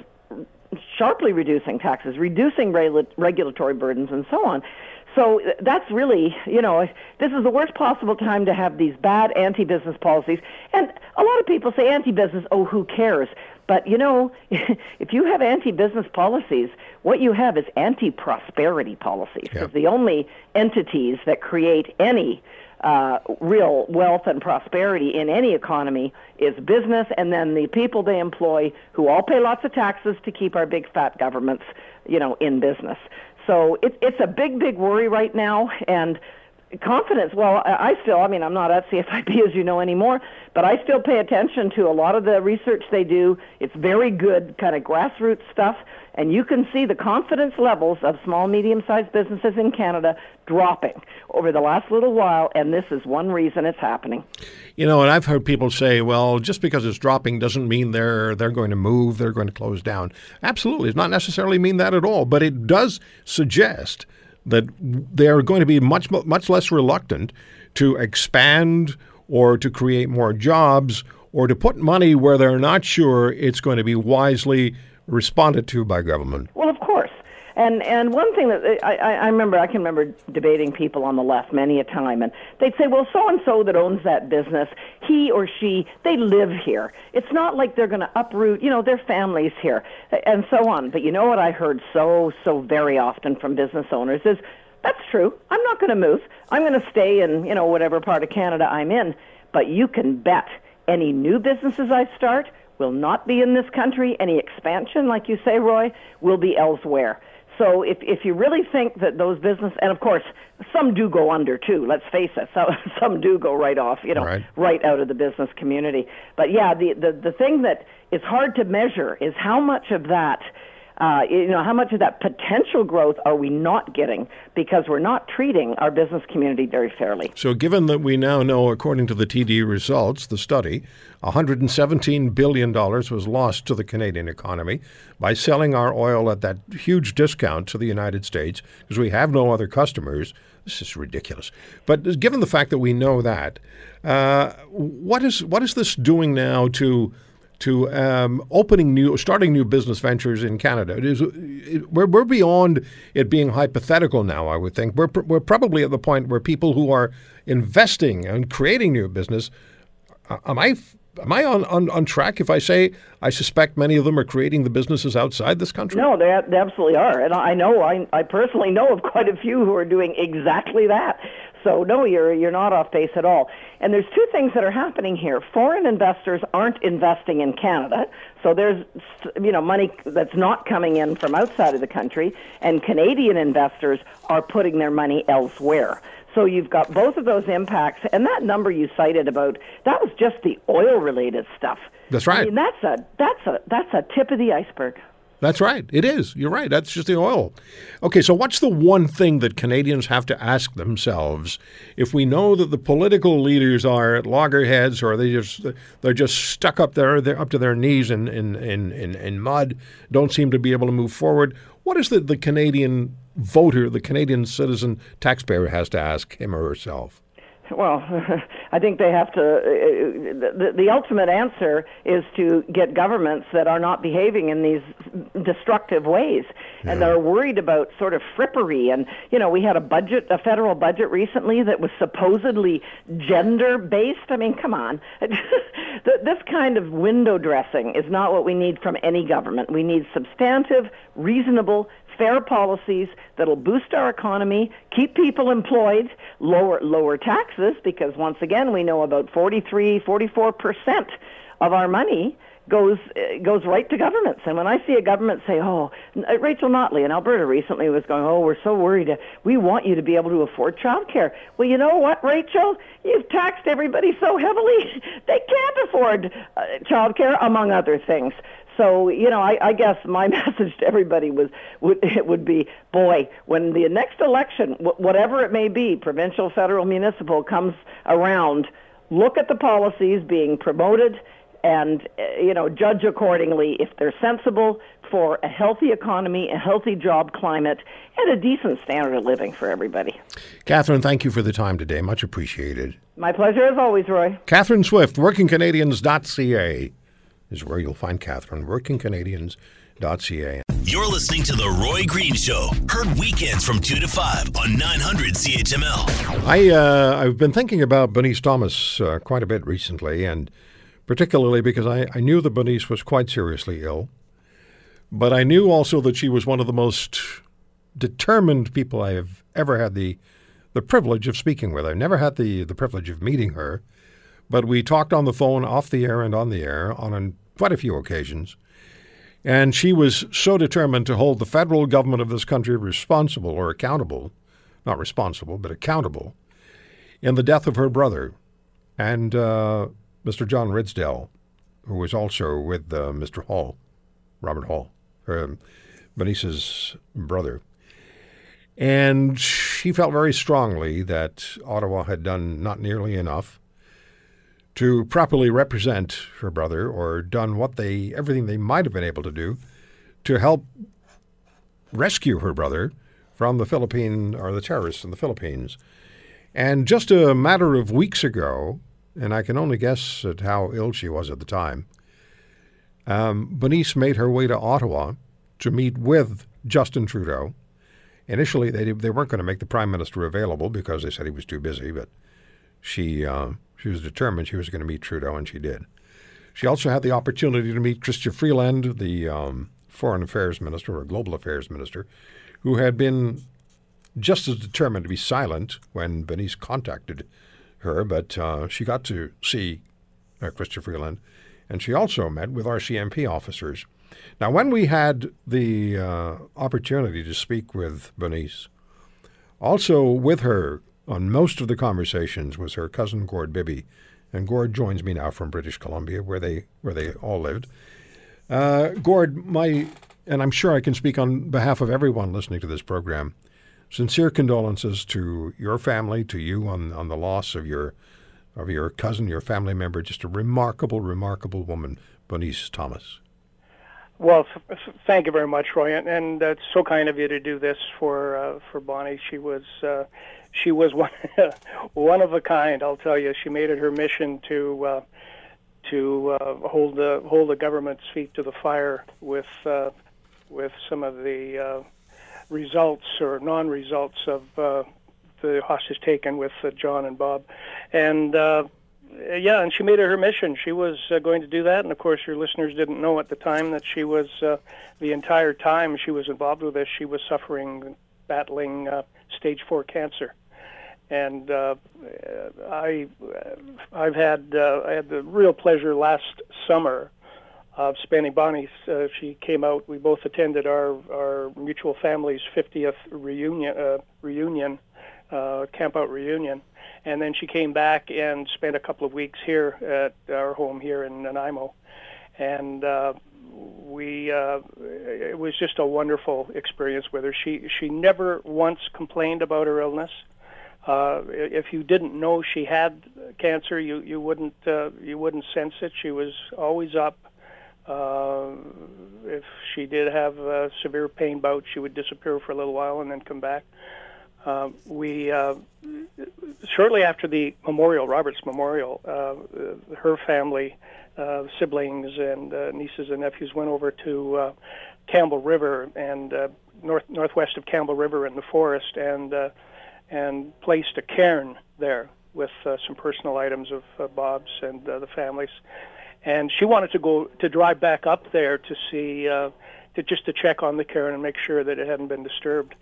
sharply reducing taxes, reducing regulatory burdens, and so on. So that's really, you know, this is the worst possible time to have these bad anti-business policies. And a lot of people say anti-business, oh, who cares? But you know, if you have anti-business policies, what you have is anti-prosperity policies. Because the only entities that create any uh, real wealth and prosperity in any economy is business, and then the people they employ, who all pay lots of taxes to keep our big fat governments, you know, in business. So it, it's a big, big worry right now, and confidence. Well i still i mean i'm not at cfib as you know anymore but i still pay attention to a lot of the research they do. It's very good kind of grassroots stuff and you can see the confidence levels of small medium sized businesses in canada dropping over the last little while and this is one reason it's happening. You know and i've heard people say well just because it's dropping doesn't mean they're they're going to move they're going to close down. Absolutely it's not necessarily mean that at all but it does suggest that they are going to be much much less reluctant to expand or to create more jobs or to put money where they're not sure it's going to be wisely responded to by government. Well, of course. And and one thing that I, I remember, I can remember debating people on the left many a time, and they'd say, "Well, so and so that owns that business, he or she, they live here. It's not like they're going to uproot, you know, their families here, and so on." But you know what I heard so so very often from business owners is, "That's true. I'm not going to move. I'm going to stay in, you know, whatever part of Canada I'm in." But you can bet any new businesses I start will not be in this country. Any expansion, like you say, Roy, will be elsewhere. So if if you really think that those business and of course some do go under too. Let's face it, some some do go right off, you know, right. right out of the business community. But yeah, the the the thing that is hard to measure is how much of that uh, you know, how much of that potential growth are we not getting because we're not treating our business community very fairly? So, given that we now know, according to the TD results, the study, $117 billion was lost to the Canadian economy by selling our oil at that huge discount to the United States because we have no other customers. This is ridiculous. But given the fact that we know that, uh, what is what is this doing now to to um, opening new, starting new business ventures in Canada. It is, it, we're, we're beyond it being hypothetical now. I would think we're we're probably at the point where people who are investing and creating new business, uh, am I am I on, on, on track if I say I suspect many of them are creating the businesses outside this country? No, they, they absolutely are. And I know, I, I personally know of quite a few who are doing exactly that. So no, you're you're not off base at all. And there's two things that are happening here. Foreign investors aren't investing in Canada, so there's you know money that's not coming in from outside of the country, and Canadian investors are putting their money elsewhere. So you've got both of those impacts, and that number you cited about that was just the oil-related stuff. That's right. I mean, that's a that's a that's a tip of the iceberg. That's right. It is. You're right. That's just the oil. Okay, so what's the one thing that Canadians have to ask themselves if we know that the political leaders are at loggerheads or they just they're just stuck up there they're up to their knees in in, in, in, in mud, don't seem to be able to move forward? What is the, the Canadian voter, the Canadian citizen taxpayer has to ask him or herself? Well, I think they have to. Uh, the, the ultimate answer is to get governments that are not behaving in these destructive ways, yeah. and they're worried about sort of frippery. And you know, we had a budget, a federal budget recently that was supposedly gender based. I mean, come on, this kind of window dressing is not what we need from any government. We need substantive, reasonable, fair policies that'll boost our economy, keep people employed, lower lower taxes because once again we know about 43 44% of our money goes uh, goes right to governments. And when I see a government say, "Oh, uh, Rachel Notley in Alberta recently was going, "Oh, we're so worried. We want you to be able to afford child care." Well, you know what, Rachel? You've taxed everybody so heavily they can't afford uh, child care, among other things. So you know, I, I guess my message to everybody was would it would be, boy, when the next election, whatever it may be, provincial, federal, municipal, comes around, look at the policies being promoted and uh, you know judge accordingly if they're sensible for a healthy economy, a healthy job climate, and a decent standard of living for everybody. Catherine, thank you for the time today. Much appreciated. My pleasure as always, Roy. Catherine Swift, WorkingCanadians.ca is where you'll find Catherine, workingcanadians.ca. You're listening to The Roy Green Show, heard weekends from 2 to 5 on 900 CHML. I, uh, I've been thinking about Bernice Thomas uh, quite a bit recently, and particularly because I, I knew that Bernice was quite seriously ill, but I knew also that she was one of the most determined people I have ever had the, the privilege of speaking with. I've never had the, the privilege of meeting her. But we talked on the phone, off the air, and on the air on an, quite a few occasions. And she was so determined to hold the federal government of this country responsible or accountable, not responsible, but accountable, in the death of her brother and uh, Mr. John Ridsdel, who was also with uh, Mr. Hall, Robert Hall, Bernice's brother. And she felt very strongly that Ottawa had done not nearly enough to properly represent her brother or done what they everything they might have been able to do to help rescue her brother from the Philippine or the terrorists in the Philippines. And just a matter of weeks ago, and I can only guess at how ill she was at the time, um, Bernice made her way to Ottawa to meet with Justin Trudeau. Initially, they, they weren't going to make the prime minister available because they said he was too busy, but she uh, she was determined she was going to meet Trudeau, and she did. She also had the opportunity to meet Chrystia Freeland, the um, foreign affairs minister or global affairs minister, who had been just as determined to be silent when Bernice contacted her, but uh, she got to see uh, Chrystia Freeland, and she also met with RCMP officers. Now, when we had the uh, opportunity to speak with Bernice, also with her on most of the conversations was her cousin Gord Bibby, and Gord joins me now from British Columbia, where they where they all lived. Uh, Gord, my and I'm sure I can speak on behalf of everyone listening to this program. Sincere condolences to your family, to you on on the loss of your of your cousin, your family member, just a remarkable, remarkable woman, Bernice Thomas. Well, thank you very much, Roy, and, it's so kind of you to do this for uh, for Bonnie. She was uh, she was one one of a kind. I'll tell you. She made it her mission to uh, to uh, hold the hold the government's feet to the fire with uh, with some of the uh, results or non-results of uh, the hostage taken with uh, John and Bob, and uh, yeah, and she made it her mission. She was uh, going to do that, and of course, your listeners didn't know at the time that she was uh, the entire time she was involved with this. She was suffering, battling uh, stage four cancer, and uh, I, I've had uh, I had the real pleasure last summer of spending Bonnie's. Uh, she came out. We both attended our our mutual family's 50th reunion uh, reunion uh, camp out reunion and then she came back and spent a couple of weeks here at our home here in Nanaimo, and uh, we uh, it was just a wonderful experience with her. She she never once complained about her illness. Uh, if you didn't know she had cancer, you you wouldn't uh, you wouldn't sense it. She was always up. Uh, if she did have a severe pain bout, she would disappear for a little while and then come back. Uh, we uh, shortly after the memorial, Robert's memorial, uh, her family, uh, siblings, and uh, nieces and nephews went over to uh, Campbell River and uh, north northwest of Campbell River in the forest, and uh, and placed a cairn there with uh, some personal items of uh, Bob's and uh, the families. And she wanted to go to drive back up there to see, uh, to just to check on the cairn and make sure that it hadn't been disturbed.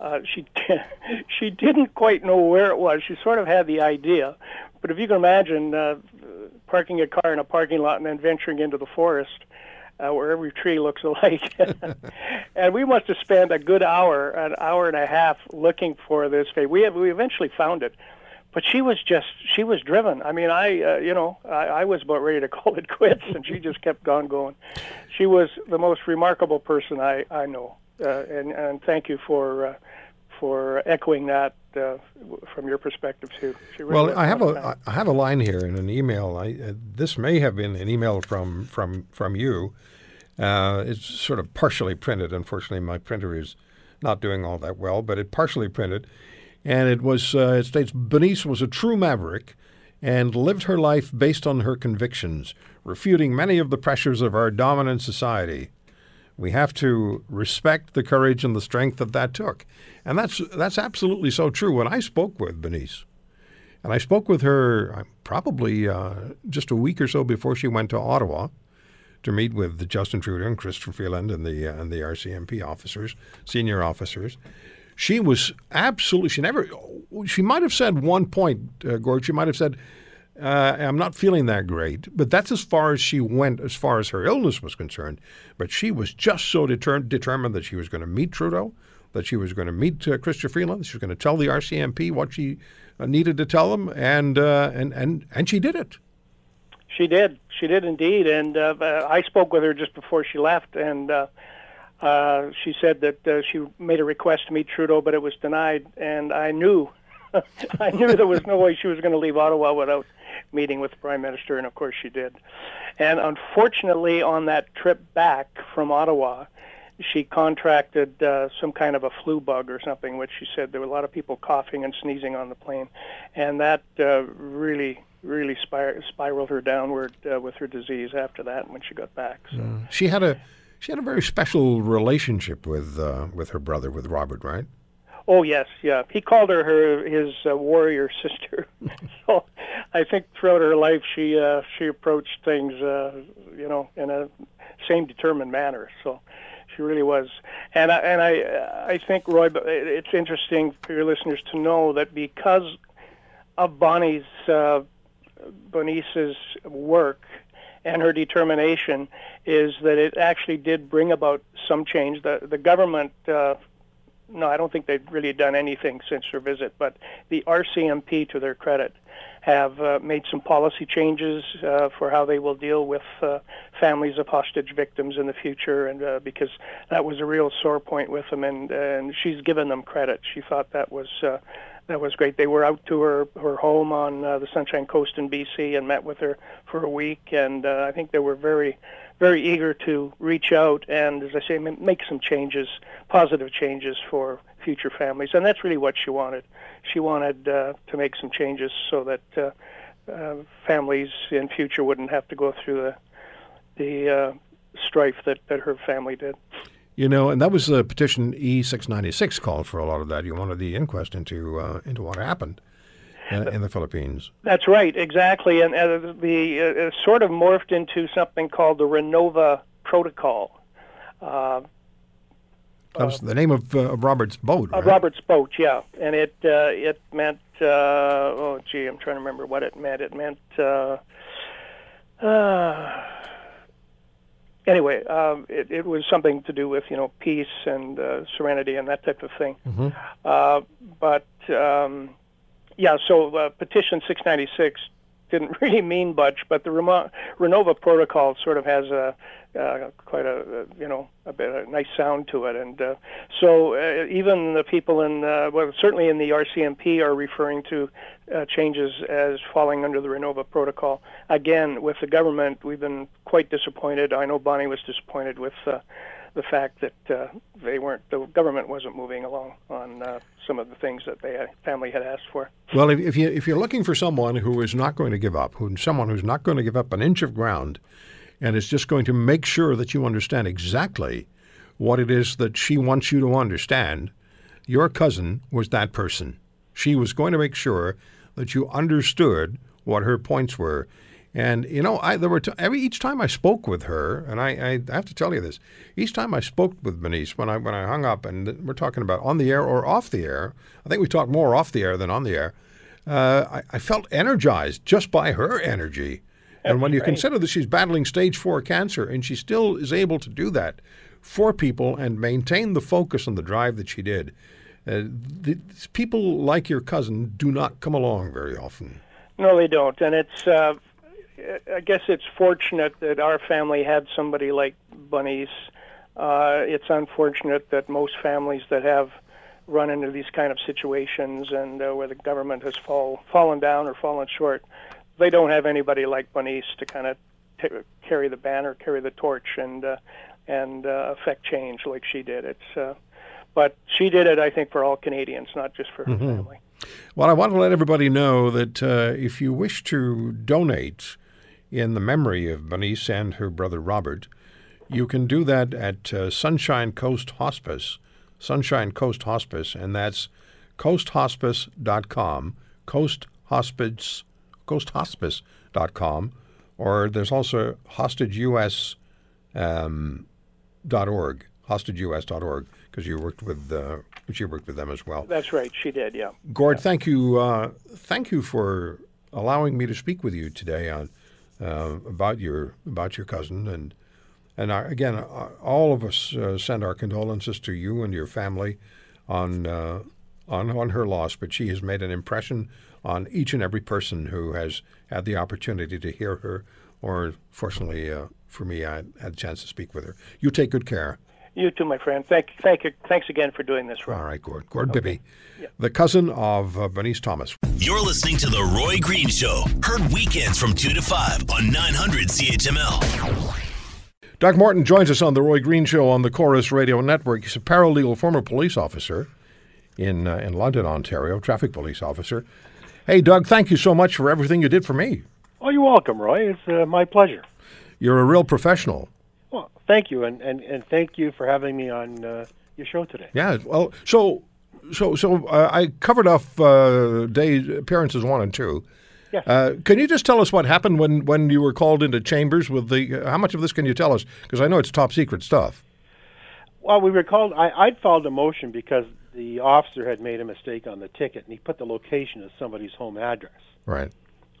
Uh, she she didn't quite know where it was. She sort of had the idea, but if you can imagine uh, parking a car in a parking lot and then venturing into the forest, uh, where every tree looks alike, and we must have spent a good hour, an hour and a half, looking for this. We have, we eventually found it, but she was just she was driven. I mean, I uh, you know I, I was about ready to call it quits, and she just kept on going. She was the most remarkable person I I know. Uh, and, and thank you for uh, for echoing that uh, from your perspective too. Really well, I have a I have a line here in an email. I, uh, this may have been an email from from from you. Uh, it's sort of partially printed. Unfortunately, my printer is not doing all that well, but it partially printed, and it was uh, it states Bernice was a true maverick and lived her life based on her convictions, refuting many of the pressures of our dominant society. We have to respect the courage and the strength that that took. And that's, that's absolutely so true. When I spoke with Bernice, and I spoke with her uh, probably uh, just a week or so before she went to Ottawa to meet with Justin Trudeau and Chrystia Freeland and the, uh, and the RCMP officers, senior officers. She was absolutely, she never, she might have said one point, uh, Gord, she might have said, uh, I'm not feeling that great. But that's as far as she went, as far as her illness was concerned. But she was just so deter- determined that she was going to meet Trudeau, that she was going to meet uh, Chrystia Freeland, she was going to tell the RCMP what she uh, needed to tell them, and uh, and and and she did it. She did. She did indeed. And uh, I spoke with her just before she left, and uh, she said that uh, she made a request to meet Trudeau, but it was denied. And I knew, I knew there was no way she was going to leave Ottawa without meeting with the prime minister, and of course she did. And unfortunately, on that trip back from Ottawa, she contracted uh, some kind of a flu bug or something, which she said there were a lot of people coughing and sneezing on the plane, and that uh, really, really spir- spiraled her downward uh, with her disease after that when she got back. So mm. she had a she had a very special relationship with uh, with her brother, with Robert, right? Oh yes, yeah. He called her her his uh, warrior sister. so I think throughout her life she uh, she approached things uh, you know in a same determined manner. So she really was. And I, and I I think Roy, it's interesting for your listeners to know that because of Bonnie's uh, Bonice's work and her determination is that it actually did bring about some change. The the government uh, no, I don't think they've really done anything since her visit. But the RCMP, to their credit, have uh, made some policy changes uh, for how they will deal with uh, families of hostage victims in the future, and uh, because that was a real sore point with them, and and she's given them credit. She thought that was. Uh, that was great. They were out to her her home on uh, the Sunshine Coast in BC and met with her for a week, and I think they were very very eager to reach out and, as I say, make some changes, positive changes for future families. And that's really what she wanted. She wanted uh, to make some changes so that uh, uh, families in future wouldn't have to go through the the uh, strife that, that her family did. You know, and that was the petition E six ninety six called for a lot of that. You wanted the inquest into uh, into what happened. uh, in the Philippines. That's right, exactly, and uh, the uh, sort of morphed into something called the Renova Protocol. That was the name of, uh, Robert's boat, right? Robert's boat, yeah, and it uh, it meant uh, oh gee, I'm trying to remember what it meant. It meant uh, uh, anyway, um, it, it was something to do with you know peace and uh, serenity and that type of thing. Uh, but um, yeah, so uh, petition 696 didn't really mean much, but the Remo- Renova protocol sort of has a uh, quite a uh, you know a bit a nice sound to it, and uh, so uh, even the people in uh, well certainly in the RCMP are referring to uh, changes as falling under the Renova protocol. Again, with the government, we've been quite disappointed. I know Bonnie was disappointed with. The fact that uh, they weren't, the government wasn't moving along on uh, some of the things that the family had asked for. Well, if, if you if you're looking for someone who is not going to give up, who someone who's not going to give up an inch of ground, and is just going to make sure that you understand exactly what it is that she wants you to understand, your cousin was that person. She was going to make sure that you understood what her points were. And you know, I there were t- every each time I spoke with her, and I, I have to tell you this: each time I spoke with Bernice when I when I hung up, and we're talking about on the air or off the air, I think we talked more off the air than on the air. Uh, I, I felt energized just by her energy. and when you consider that she's battling stage four cancer and she still is able to do that for people and maintain the focus and the drive that she did, uh, the, people like your cousin do not come along very often. No, they don't, and it's. Uh, I guess it's fortunate that our family had somebody like Bunny's. Uh, it's unfortunate that most families that have run into these kind of situations and uh, where the government has fall, fallen down or fallen short, they don't have anybody like Bunny's to kind of t- carry the banner, carry the torch, and uh, and uh, affect change like she did. It's, uh, but she did it, I think, for all Canadians, not just for her family. Well, I want to let everybody know that uh, if you wish to donate in the memory of Bernice and her brother Robert, you can do that at uh, Sunshine Coast Hospice, Sunshine Coast Hospice, and that's coasthospice.com, Coast Hospice, coasthospice.com, or there's also hostageus.org, um, hostageus.org, because you worked with uh, you worked with them as well. That's right, she did, yeah. Gord, thank you, uh, thank you for allowing me to speak with you today on uh, about your about your cousin and and our, again, uh, all of us uh, send our condolences to you and your family on uh, on on her loss. But she has made an impression on each and every person who has had the opportunity to hear her, or fortunately uh, for me, I had a chance to speak with her. You take good care. You too, my friend. Thank, thank you. Thanks again for doing this, Rob. All right, Gord. Gord Bibby, the cousin of uh, Bernice Thomas. You're listening to The Roy Green Show. Heard weekends from 2 to 5 on 900 CHML. Doug Morton joins us on the Roy Green Show on the Corus Radio Network. He's a paralegal, former police officer in uh, in London, Ontario, traffic police officer. Hey, Doug, thank you so much for everything you did for me. Oh, you're welcome, Roy. It's uh, my pleasure. You're a real professional. Well, thank you, and, and, and thank you for having me on uh, your show today. Yeah. Well, so so so uh, I covered off uh, day appearances one and two. Yes. Uh, can you just tell us what happened when, when you were called into chambers with the? how much of this can you tell us? Because I know it's top secret stuff. Well, we were called. I, I'd filed a motion because the officer had made a mistake on the ticket, and he put the location as somebody's home address. Right.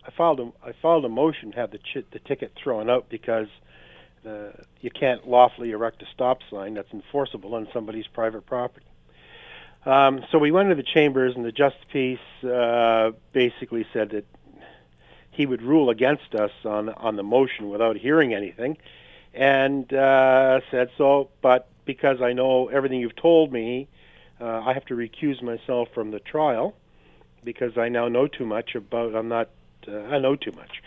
I filed a I filed a motion to have the ch- the ticket thrown out because uh, you can't lawfully erect a stop sign that's enforceable on somebody's private property. Um, so we went to the chambers, and the justice peace uh, basically said that he would rule against us on on the motion without hearing anything, and uh, said so. But because I know everything you've told me, uh, I have to recuse myself from the trial because I now know too much about. I'm not. Uh, I know too much.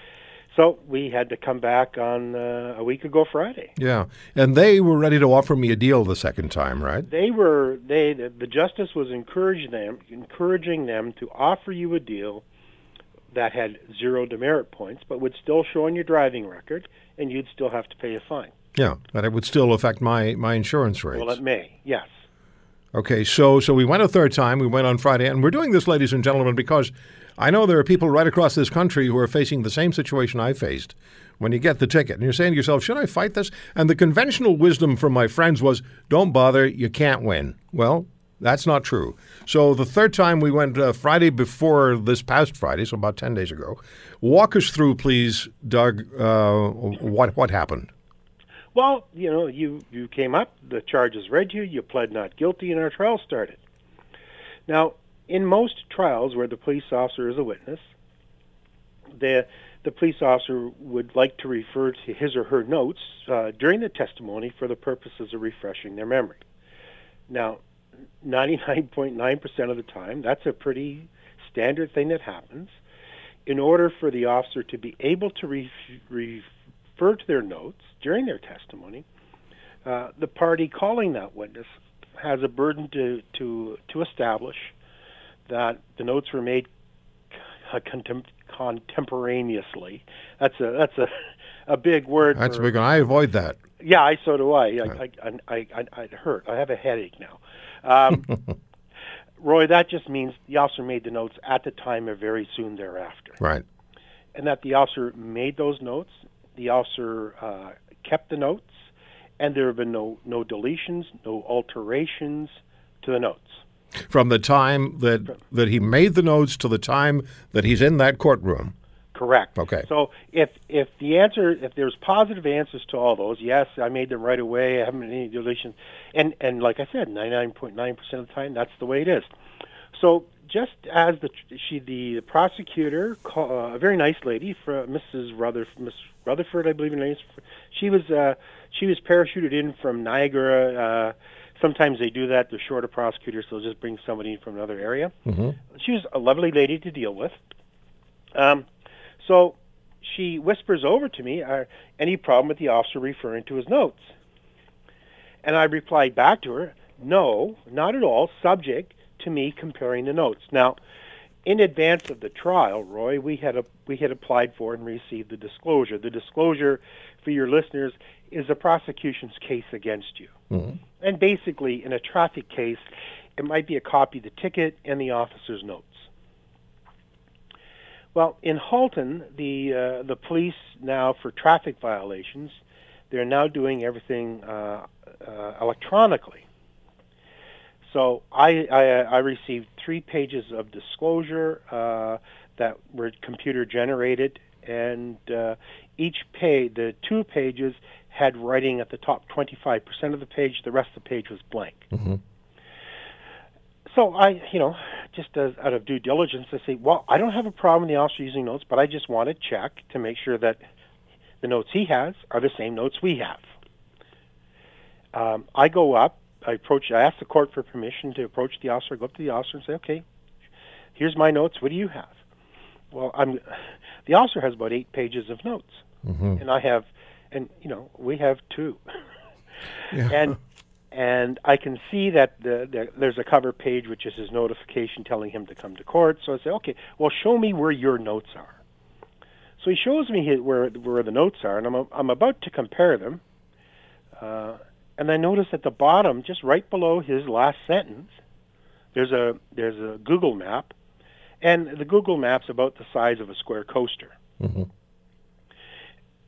So we had to come back on uh, a week ago Friday. Yeah, and they were ready to offer me a deal the second time, right? They were they the, the justice was encouraging them encouraging them to offer you a deal that had zero demerit points, but would still show on your driving record, and you'd still have to pay a fine. Yeah, but it would still affect my my insurance rates. Well, it may, yes. Okay, so so we went a third time. We went on Friday, and we're doing this, ladies and gentlemen, because I know there are people right across this country who are facing the same situation I faced when you get the ticket, and you're saying to yourself, "Should I fight this?" And the conventional wisdom from my friends was, "Don't bother. You can't win." Well, that's not true. So the third time we went uh, Friday before this past Friday, so about ten days ago. Walk us through, please, Doug. Uh, what what happened? Well, you know, you you came up, the charges read you, you pled not guilty, and our trial started. Now, in most trials where the police officer is a witness, the the police officer would like to refer to his or her notes uh, during the testimony for the purposes of refreshing their memory. Now, 99.9% of the time, that's a pretty standard thing that happens. In order for the officer to be able to re- refer to their notes during their testimony, uh, the party calling that witness has a burden to, to, to establish that the notes were made contem- contemporaneously. That's a that's a a big word. That's for, big. one. I avoid that. Yeah, I so do I. I, I, I, I, I hurt. I have a headache now. Um, Roy, that just means the officer made the notes at the time or very soon thereafter. Right. And that the officer made those notes, the officer uh, kept the notes, and there have been no no deletions, no alterations to the notes. From the time that that he made the notes to the time that he's in that courtroom. Correct. Okay. So if if the answer if there's positive answers to all those, yes, I made them right away. I haven't made any deletions, and and like I said, 99.9% of the time, that's the way it is. So just as the she the, the prosecutor, call, uh, a very nice lady, for Mrs. Rutherford, Miss Rutherford, I believe her name is. She was uh, she was parachuted in from Niagara. Uh, sometimes they do that. They're short of prosecutors, so they'll just bring somebody in from another area. Mm-hmm. She was a lovely lady to deal with. Um, so she whispers over to me, uh, any problem with the officer referring to his notes? And I replied back to her, no, not at all, subject to me comparing the notes. Now, in advance of the trial, Roy, we had a, we had applied for and received the disclosure. The disclosure, for your listeners, is a prosecution's case against you. Mm-hmm. And basically, in a traffic case, it might be a copy of the ticket and the officer's notes. Well, in Halton, the uh, the police now for traffic violations, they're now doing everything uh, uh, electronically. So I, I, I received three pages of disclosure uh, that were computer generated, and uh, each page, the two pages, had writing at the top 25% of the page. The rest of the page was blank. Mm-hmm. So I, you know, just as, out of due diligence, I say, well, I don't have a problem with the officer using notes, but I just want to check to make sure that the notes he has are the same notes we have. Um, I go up, I approach, I ask the court for permission to approach the officer. I go up to the officer and say, okay, here's my notes. What do you have? Well, I'm. The officer has about eight pages of notes, Mm-hmm. and I have, and you know, we have two. Yeah. And and I can see that the, the, there's a cover page which is his notification telling him to come to court. So I say, okay, well, show me where your notes are. So he shows me his, where where the notes are, and I'm I'm about to compare them, uh, and I notice at the bottom, just right below his last sentence, there's a there's a Google map, and the Google map's about the size of a square coaster. Mm-hmm.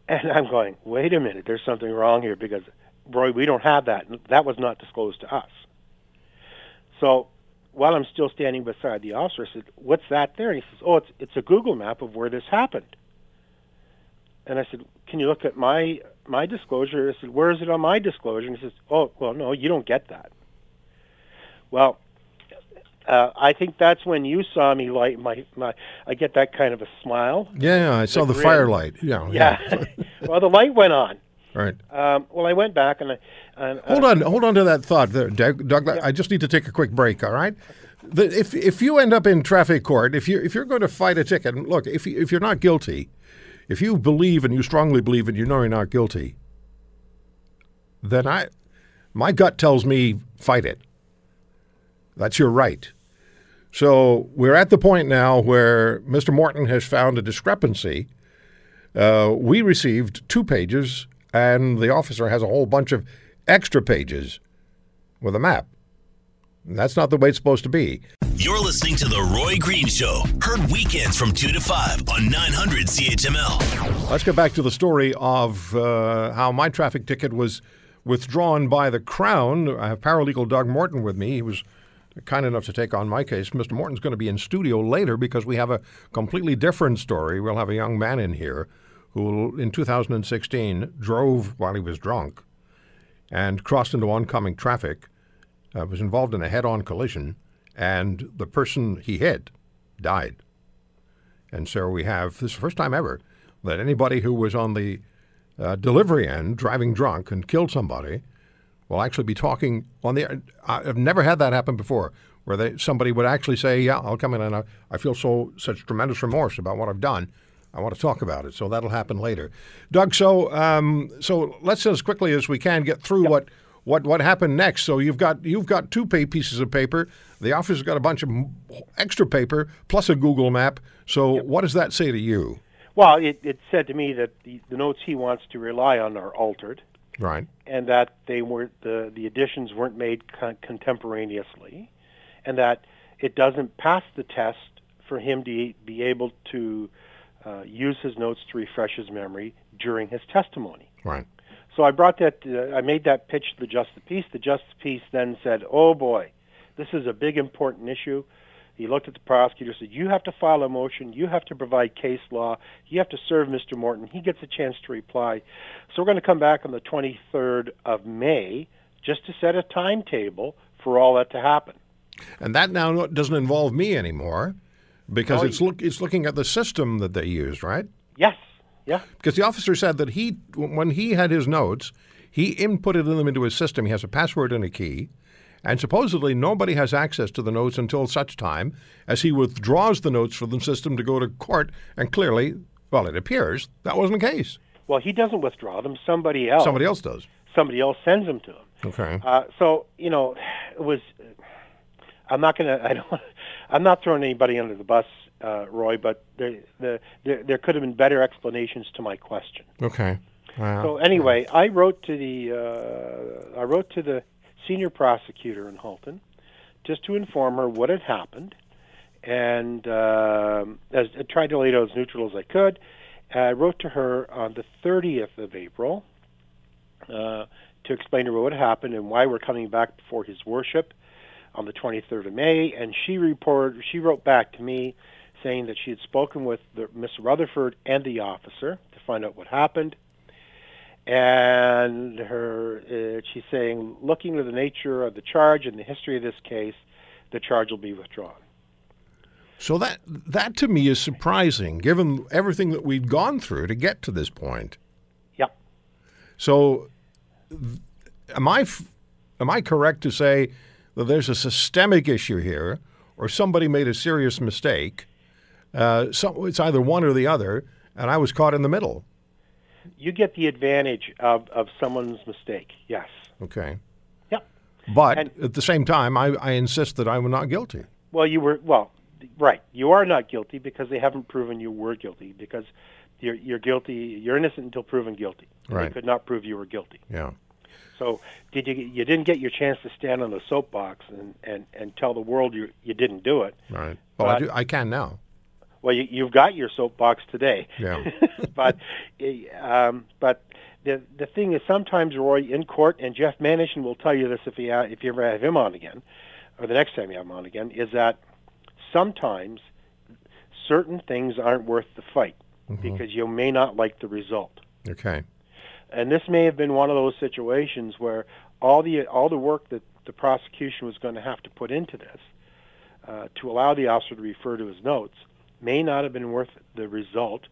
And I'm going, wait a minute, there's something wrong here because, Roy, we don't have that. That was not disclosed to us. So while I'm still standing beside the officer, I said, what's that there? And he says, oh, it's, it's a Google map of where this happened. And I said, can you look at my my disclosure? I said, where is it on my disclosure? And he says, oh, well, no, you don't get that. Well, uh, I think that's when you saw me light my, my I get that kind of a smile. Yeah, I saw the, firelight. Yeah. Yeah. well, the light went on. Right. Um, well, I went back and I. And, Hold uh, on, hold on to that thought, there, Doug. Doug I just need to take a quick break. All right. The, if if you end up in traffic court, if you if you're going to fight a ticket, and look, if you, if you're not guilty, if you believe and you strongly believe and you know you're not guilty, then I, my gut tells me fight it. That's your right. So we're at the point now where Mr. Morton has found a discrepancy. Uh, we received two pages, and the officer has a whole bunch of extra pages with a map. That's not the way it's supposed to be. You're listening to The Roy Green Show, heard weekends from 2 to 5 on 900 CHML. Let's get back to the story of uh, how my traffic ticket was withdrawn by the Crown. I have paralegal Doug Morton with me. He was kind enough to take on my case. Mr. Morton's going to be in studio later because we have a completely different story. We'll have a young man in here who, in 2016, drove while he was drunk and crossed into oncoming traffic, uh, was involved in a head on collision, and the person he hit died. And so we have this is the first time ever that anybody who was on the uh, delivery end driving drunk and killed somebody will actually be talking on the. I've never had that happen before, where they, somebody would actually say, "Yeah, I'll come in and I, I feel so such tremendous remorse about what I've done. I want to talk about it." So that'll happen later. Doug, so um, so let's as quickly as we can get through what. What, what happened next? So you've got you've got two pay pieces of paper. The office has got a bunch of extra paper plus a Google map. So what does that say to you? Well, it, it said to me that the, the notes he wants to rely on are altered, Right. and that they weren't the the additions weren't made con- contemporaneously, and that it doesn't pass the test for him to be able to uh, use his notes to refresh his memory during his testimony. Right. So I brought that. Uh, I made that pitch to the Justice Peace. The Justice Peace then said, "Oh boy, this is a big important issue." He looked at the prosecutor, said, "You have to file a motion. You have to provide case law. You have to serve Mr. Morton. He gets a chance to reply." So we're going to come back on the 23rd of May just to set a timetable for all that to happen. And that now doesn't involve me anymore because No, it's look it's looking at the system that they used, right? Yes. Yeah. Because the officer said that he when he had his notes, he inputted them into his system. He has a password and a key. And supposedly nobody has access to the notes until such time as he withdraws the notes from the system to go to court. And clearly, well, it appears that wasn't the case. Well, he doesn't withdraw them. Somebody else. Somebody else does. Somebody else sends them to him. Okay. Uh, so you know, it was. I'm not gonna. I don't. I'm not throwing anybody under the bus, uh, Roy. But there, the, there, there could have been better explanations to my question. Okay. Uh, So anyway, I wrote to the. Uh, I wrote to the senior prosecutor in Halton, just to inform her what had happened, and um as I tried to lay it out as neutral as I could. I wrote to her on the 30th of April uh, to explain to her what had happened and why we're coming back before His Worship on the 23rd of May. And she reported, she wrote back to me saying that she had spoken with Mr. Rutherford and the officer to find out what happened. And her, uh, she's saying, looking at the nature of the charge and the history of this case, the charge will be withdrawn. so that that to me is surprising, given everything that we'd gone through to get to this point. Yep. So, th- am I f- am I correct to say that there's a systemic issue here, or somebody made a serious mistake? Uh, so it's either one or the other, and I was caught in the middle. You get the advantage of, of someone's mistake. Yes. Okay, Yep. but And- at the same time, I, I insist that I'm not guilty. Well, you were well, right. You are not guilty because they haven't proven you were guilty. Because you're you're guilty. You're innocent until proven guilty. Right. They could not prove you were guilty. Yeah. So did you? You didn't get your chance to stand on the soapbox and and and tell the world you you didn't do it. Right. Well, I, do, I can now. Well, you, you've got your soapbox today. Yeah. but eh, um, but the the thing is, sometimes Roy in court, and Jeff Manishin will tell you this if he if you ever have him on again, or the next time you have him on again, is that sometimes certain things aren't worth the fight because you may not like the result. Okay. And this may have been one of those situations where all the all the work that the prosecution was going to have to put into this uh, to allow the officer to refer to his notes may not have been worth the result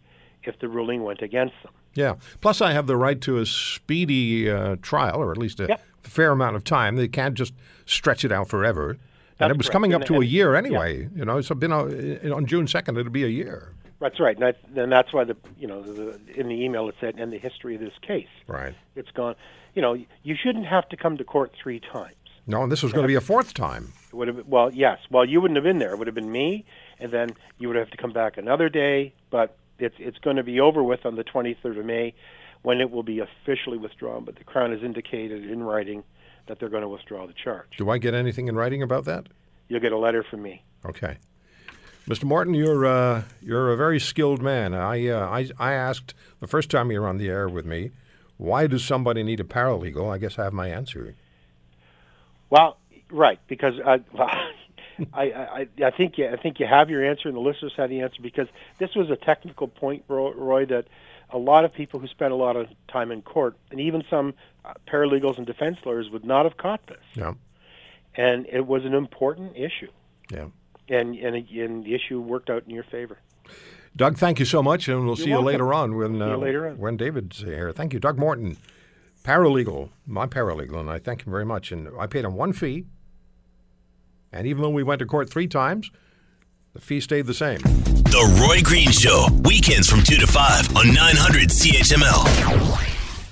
if the ruling went against them. Yeah. Plus, I have the right to a speedy uh, trial, or at least a Yep. fair amount of time. They can't just stretch it out forever. and it was correct. coming up And- to a year anyway. You know, it's been uh, on June second. It'll be a year. That's right, and, I, and that's why the you know the, in the email it said, "And the history of this case." Right. It's gone. You know, you shouldn't have to come to court three times. No, and this was going to be a fourth time. It would have been, well, yes. Well, you wouldn't have been there. It would have been me, and then you would have to come back another day. But it's it's going to be over with on the 23rd of May, when it will be officially withdrawn. But the Crown has indicated in writing that they're going to withdraw the charge. Do I get anything in writing about that? You'll get a letter from me. Okay. Mr. Morton, you're uh, you're a very skilled man. I, uh, I I asked the first time you were on the air with me, why does somebody need a paralegal? I guess I have my answer. Well, right, because uh, well, I, I I think you, I think you have your answer, and the listeners have the answer because this was a technical point, Roy, that a lot of people who spent a lot of time in court, and even some uh, paralegals and defense lawyers, would not have caught this. Yeah. And it was an important issue. Yeah. And and, and the issue worked out in your favor. Doug, thank you so much, and we'll You're see you later on when uh, later on. when David's here. Thank you, Doug Morton, paralegal, my paralegal, and I thank him very much. And I paid him one fee, and even though we went to court three times, the fee stayed the same. The Roy Green Show, weekends from 2 to 5 on 900 CHML.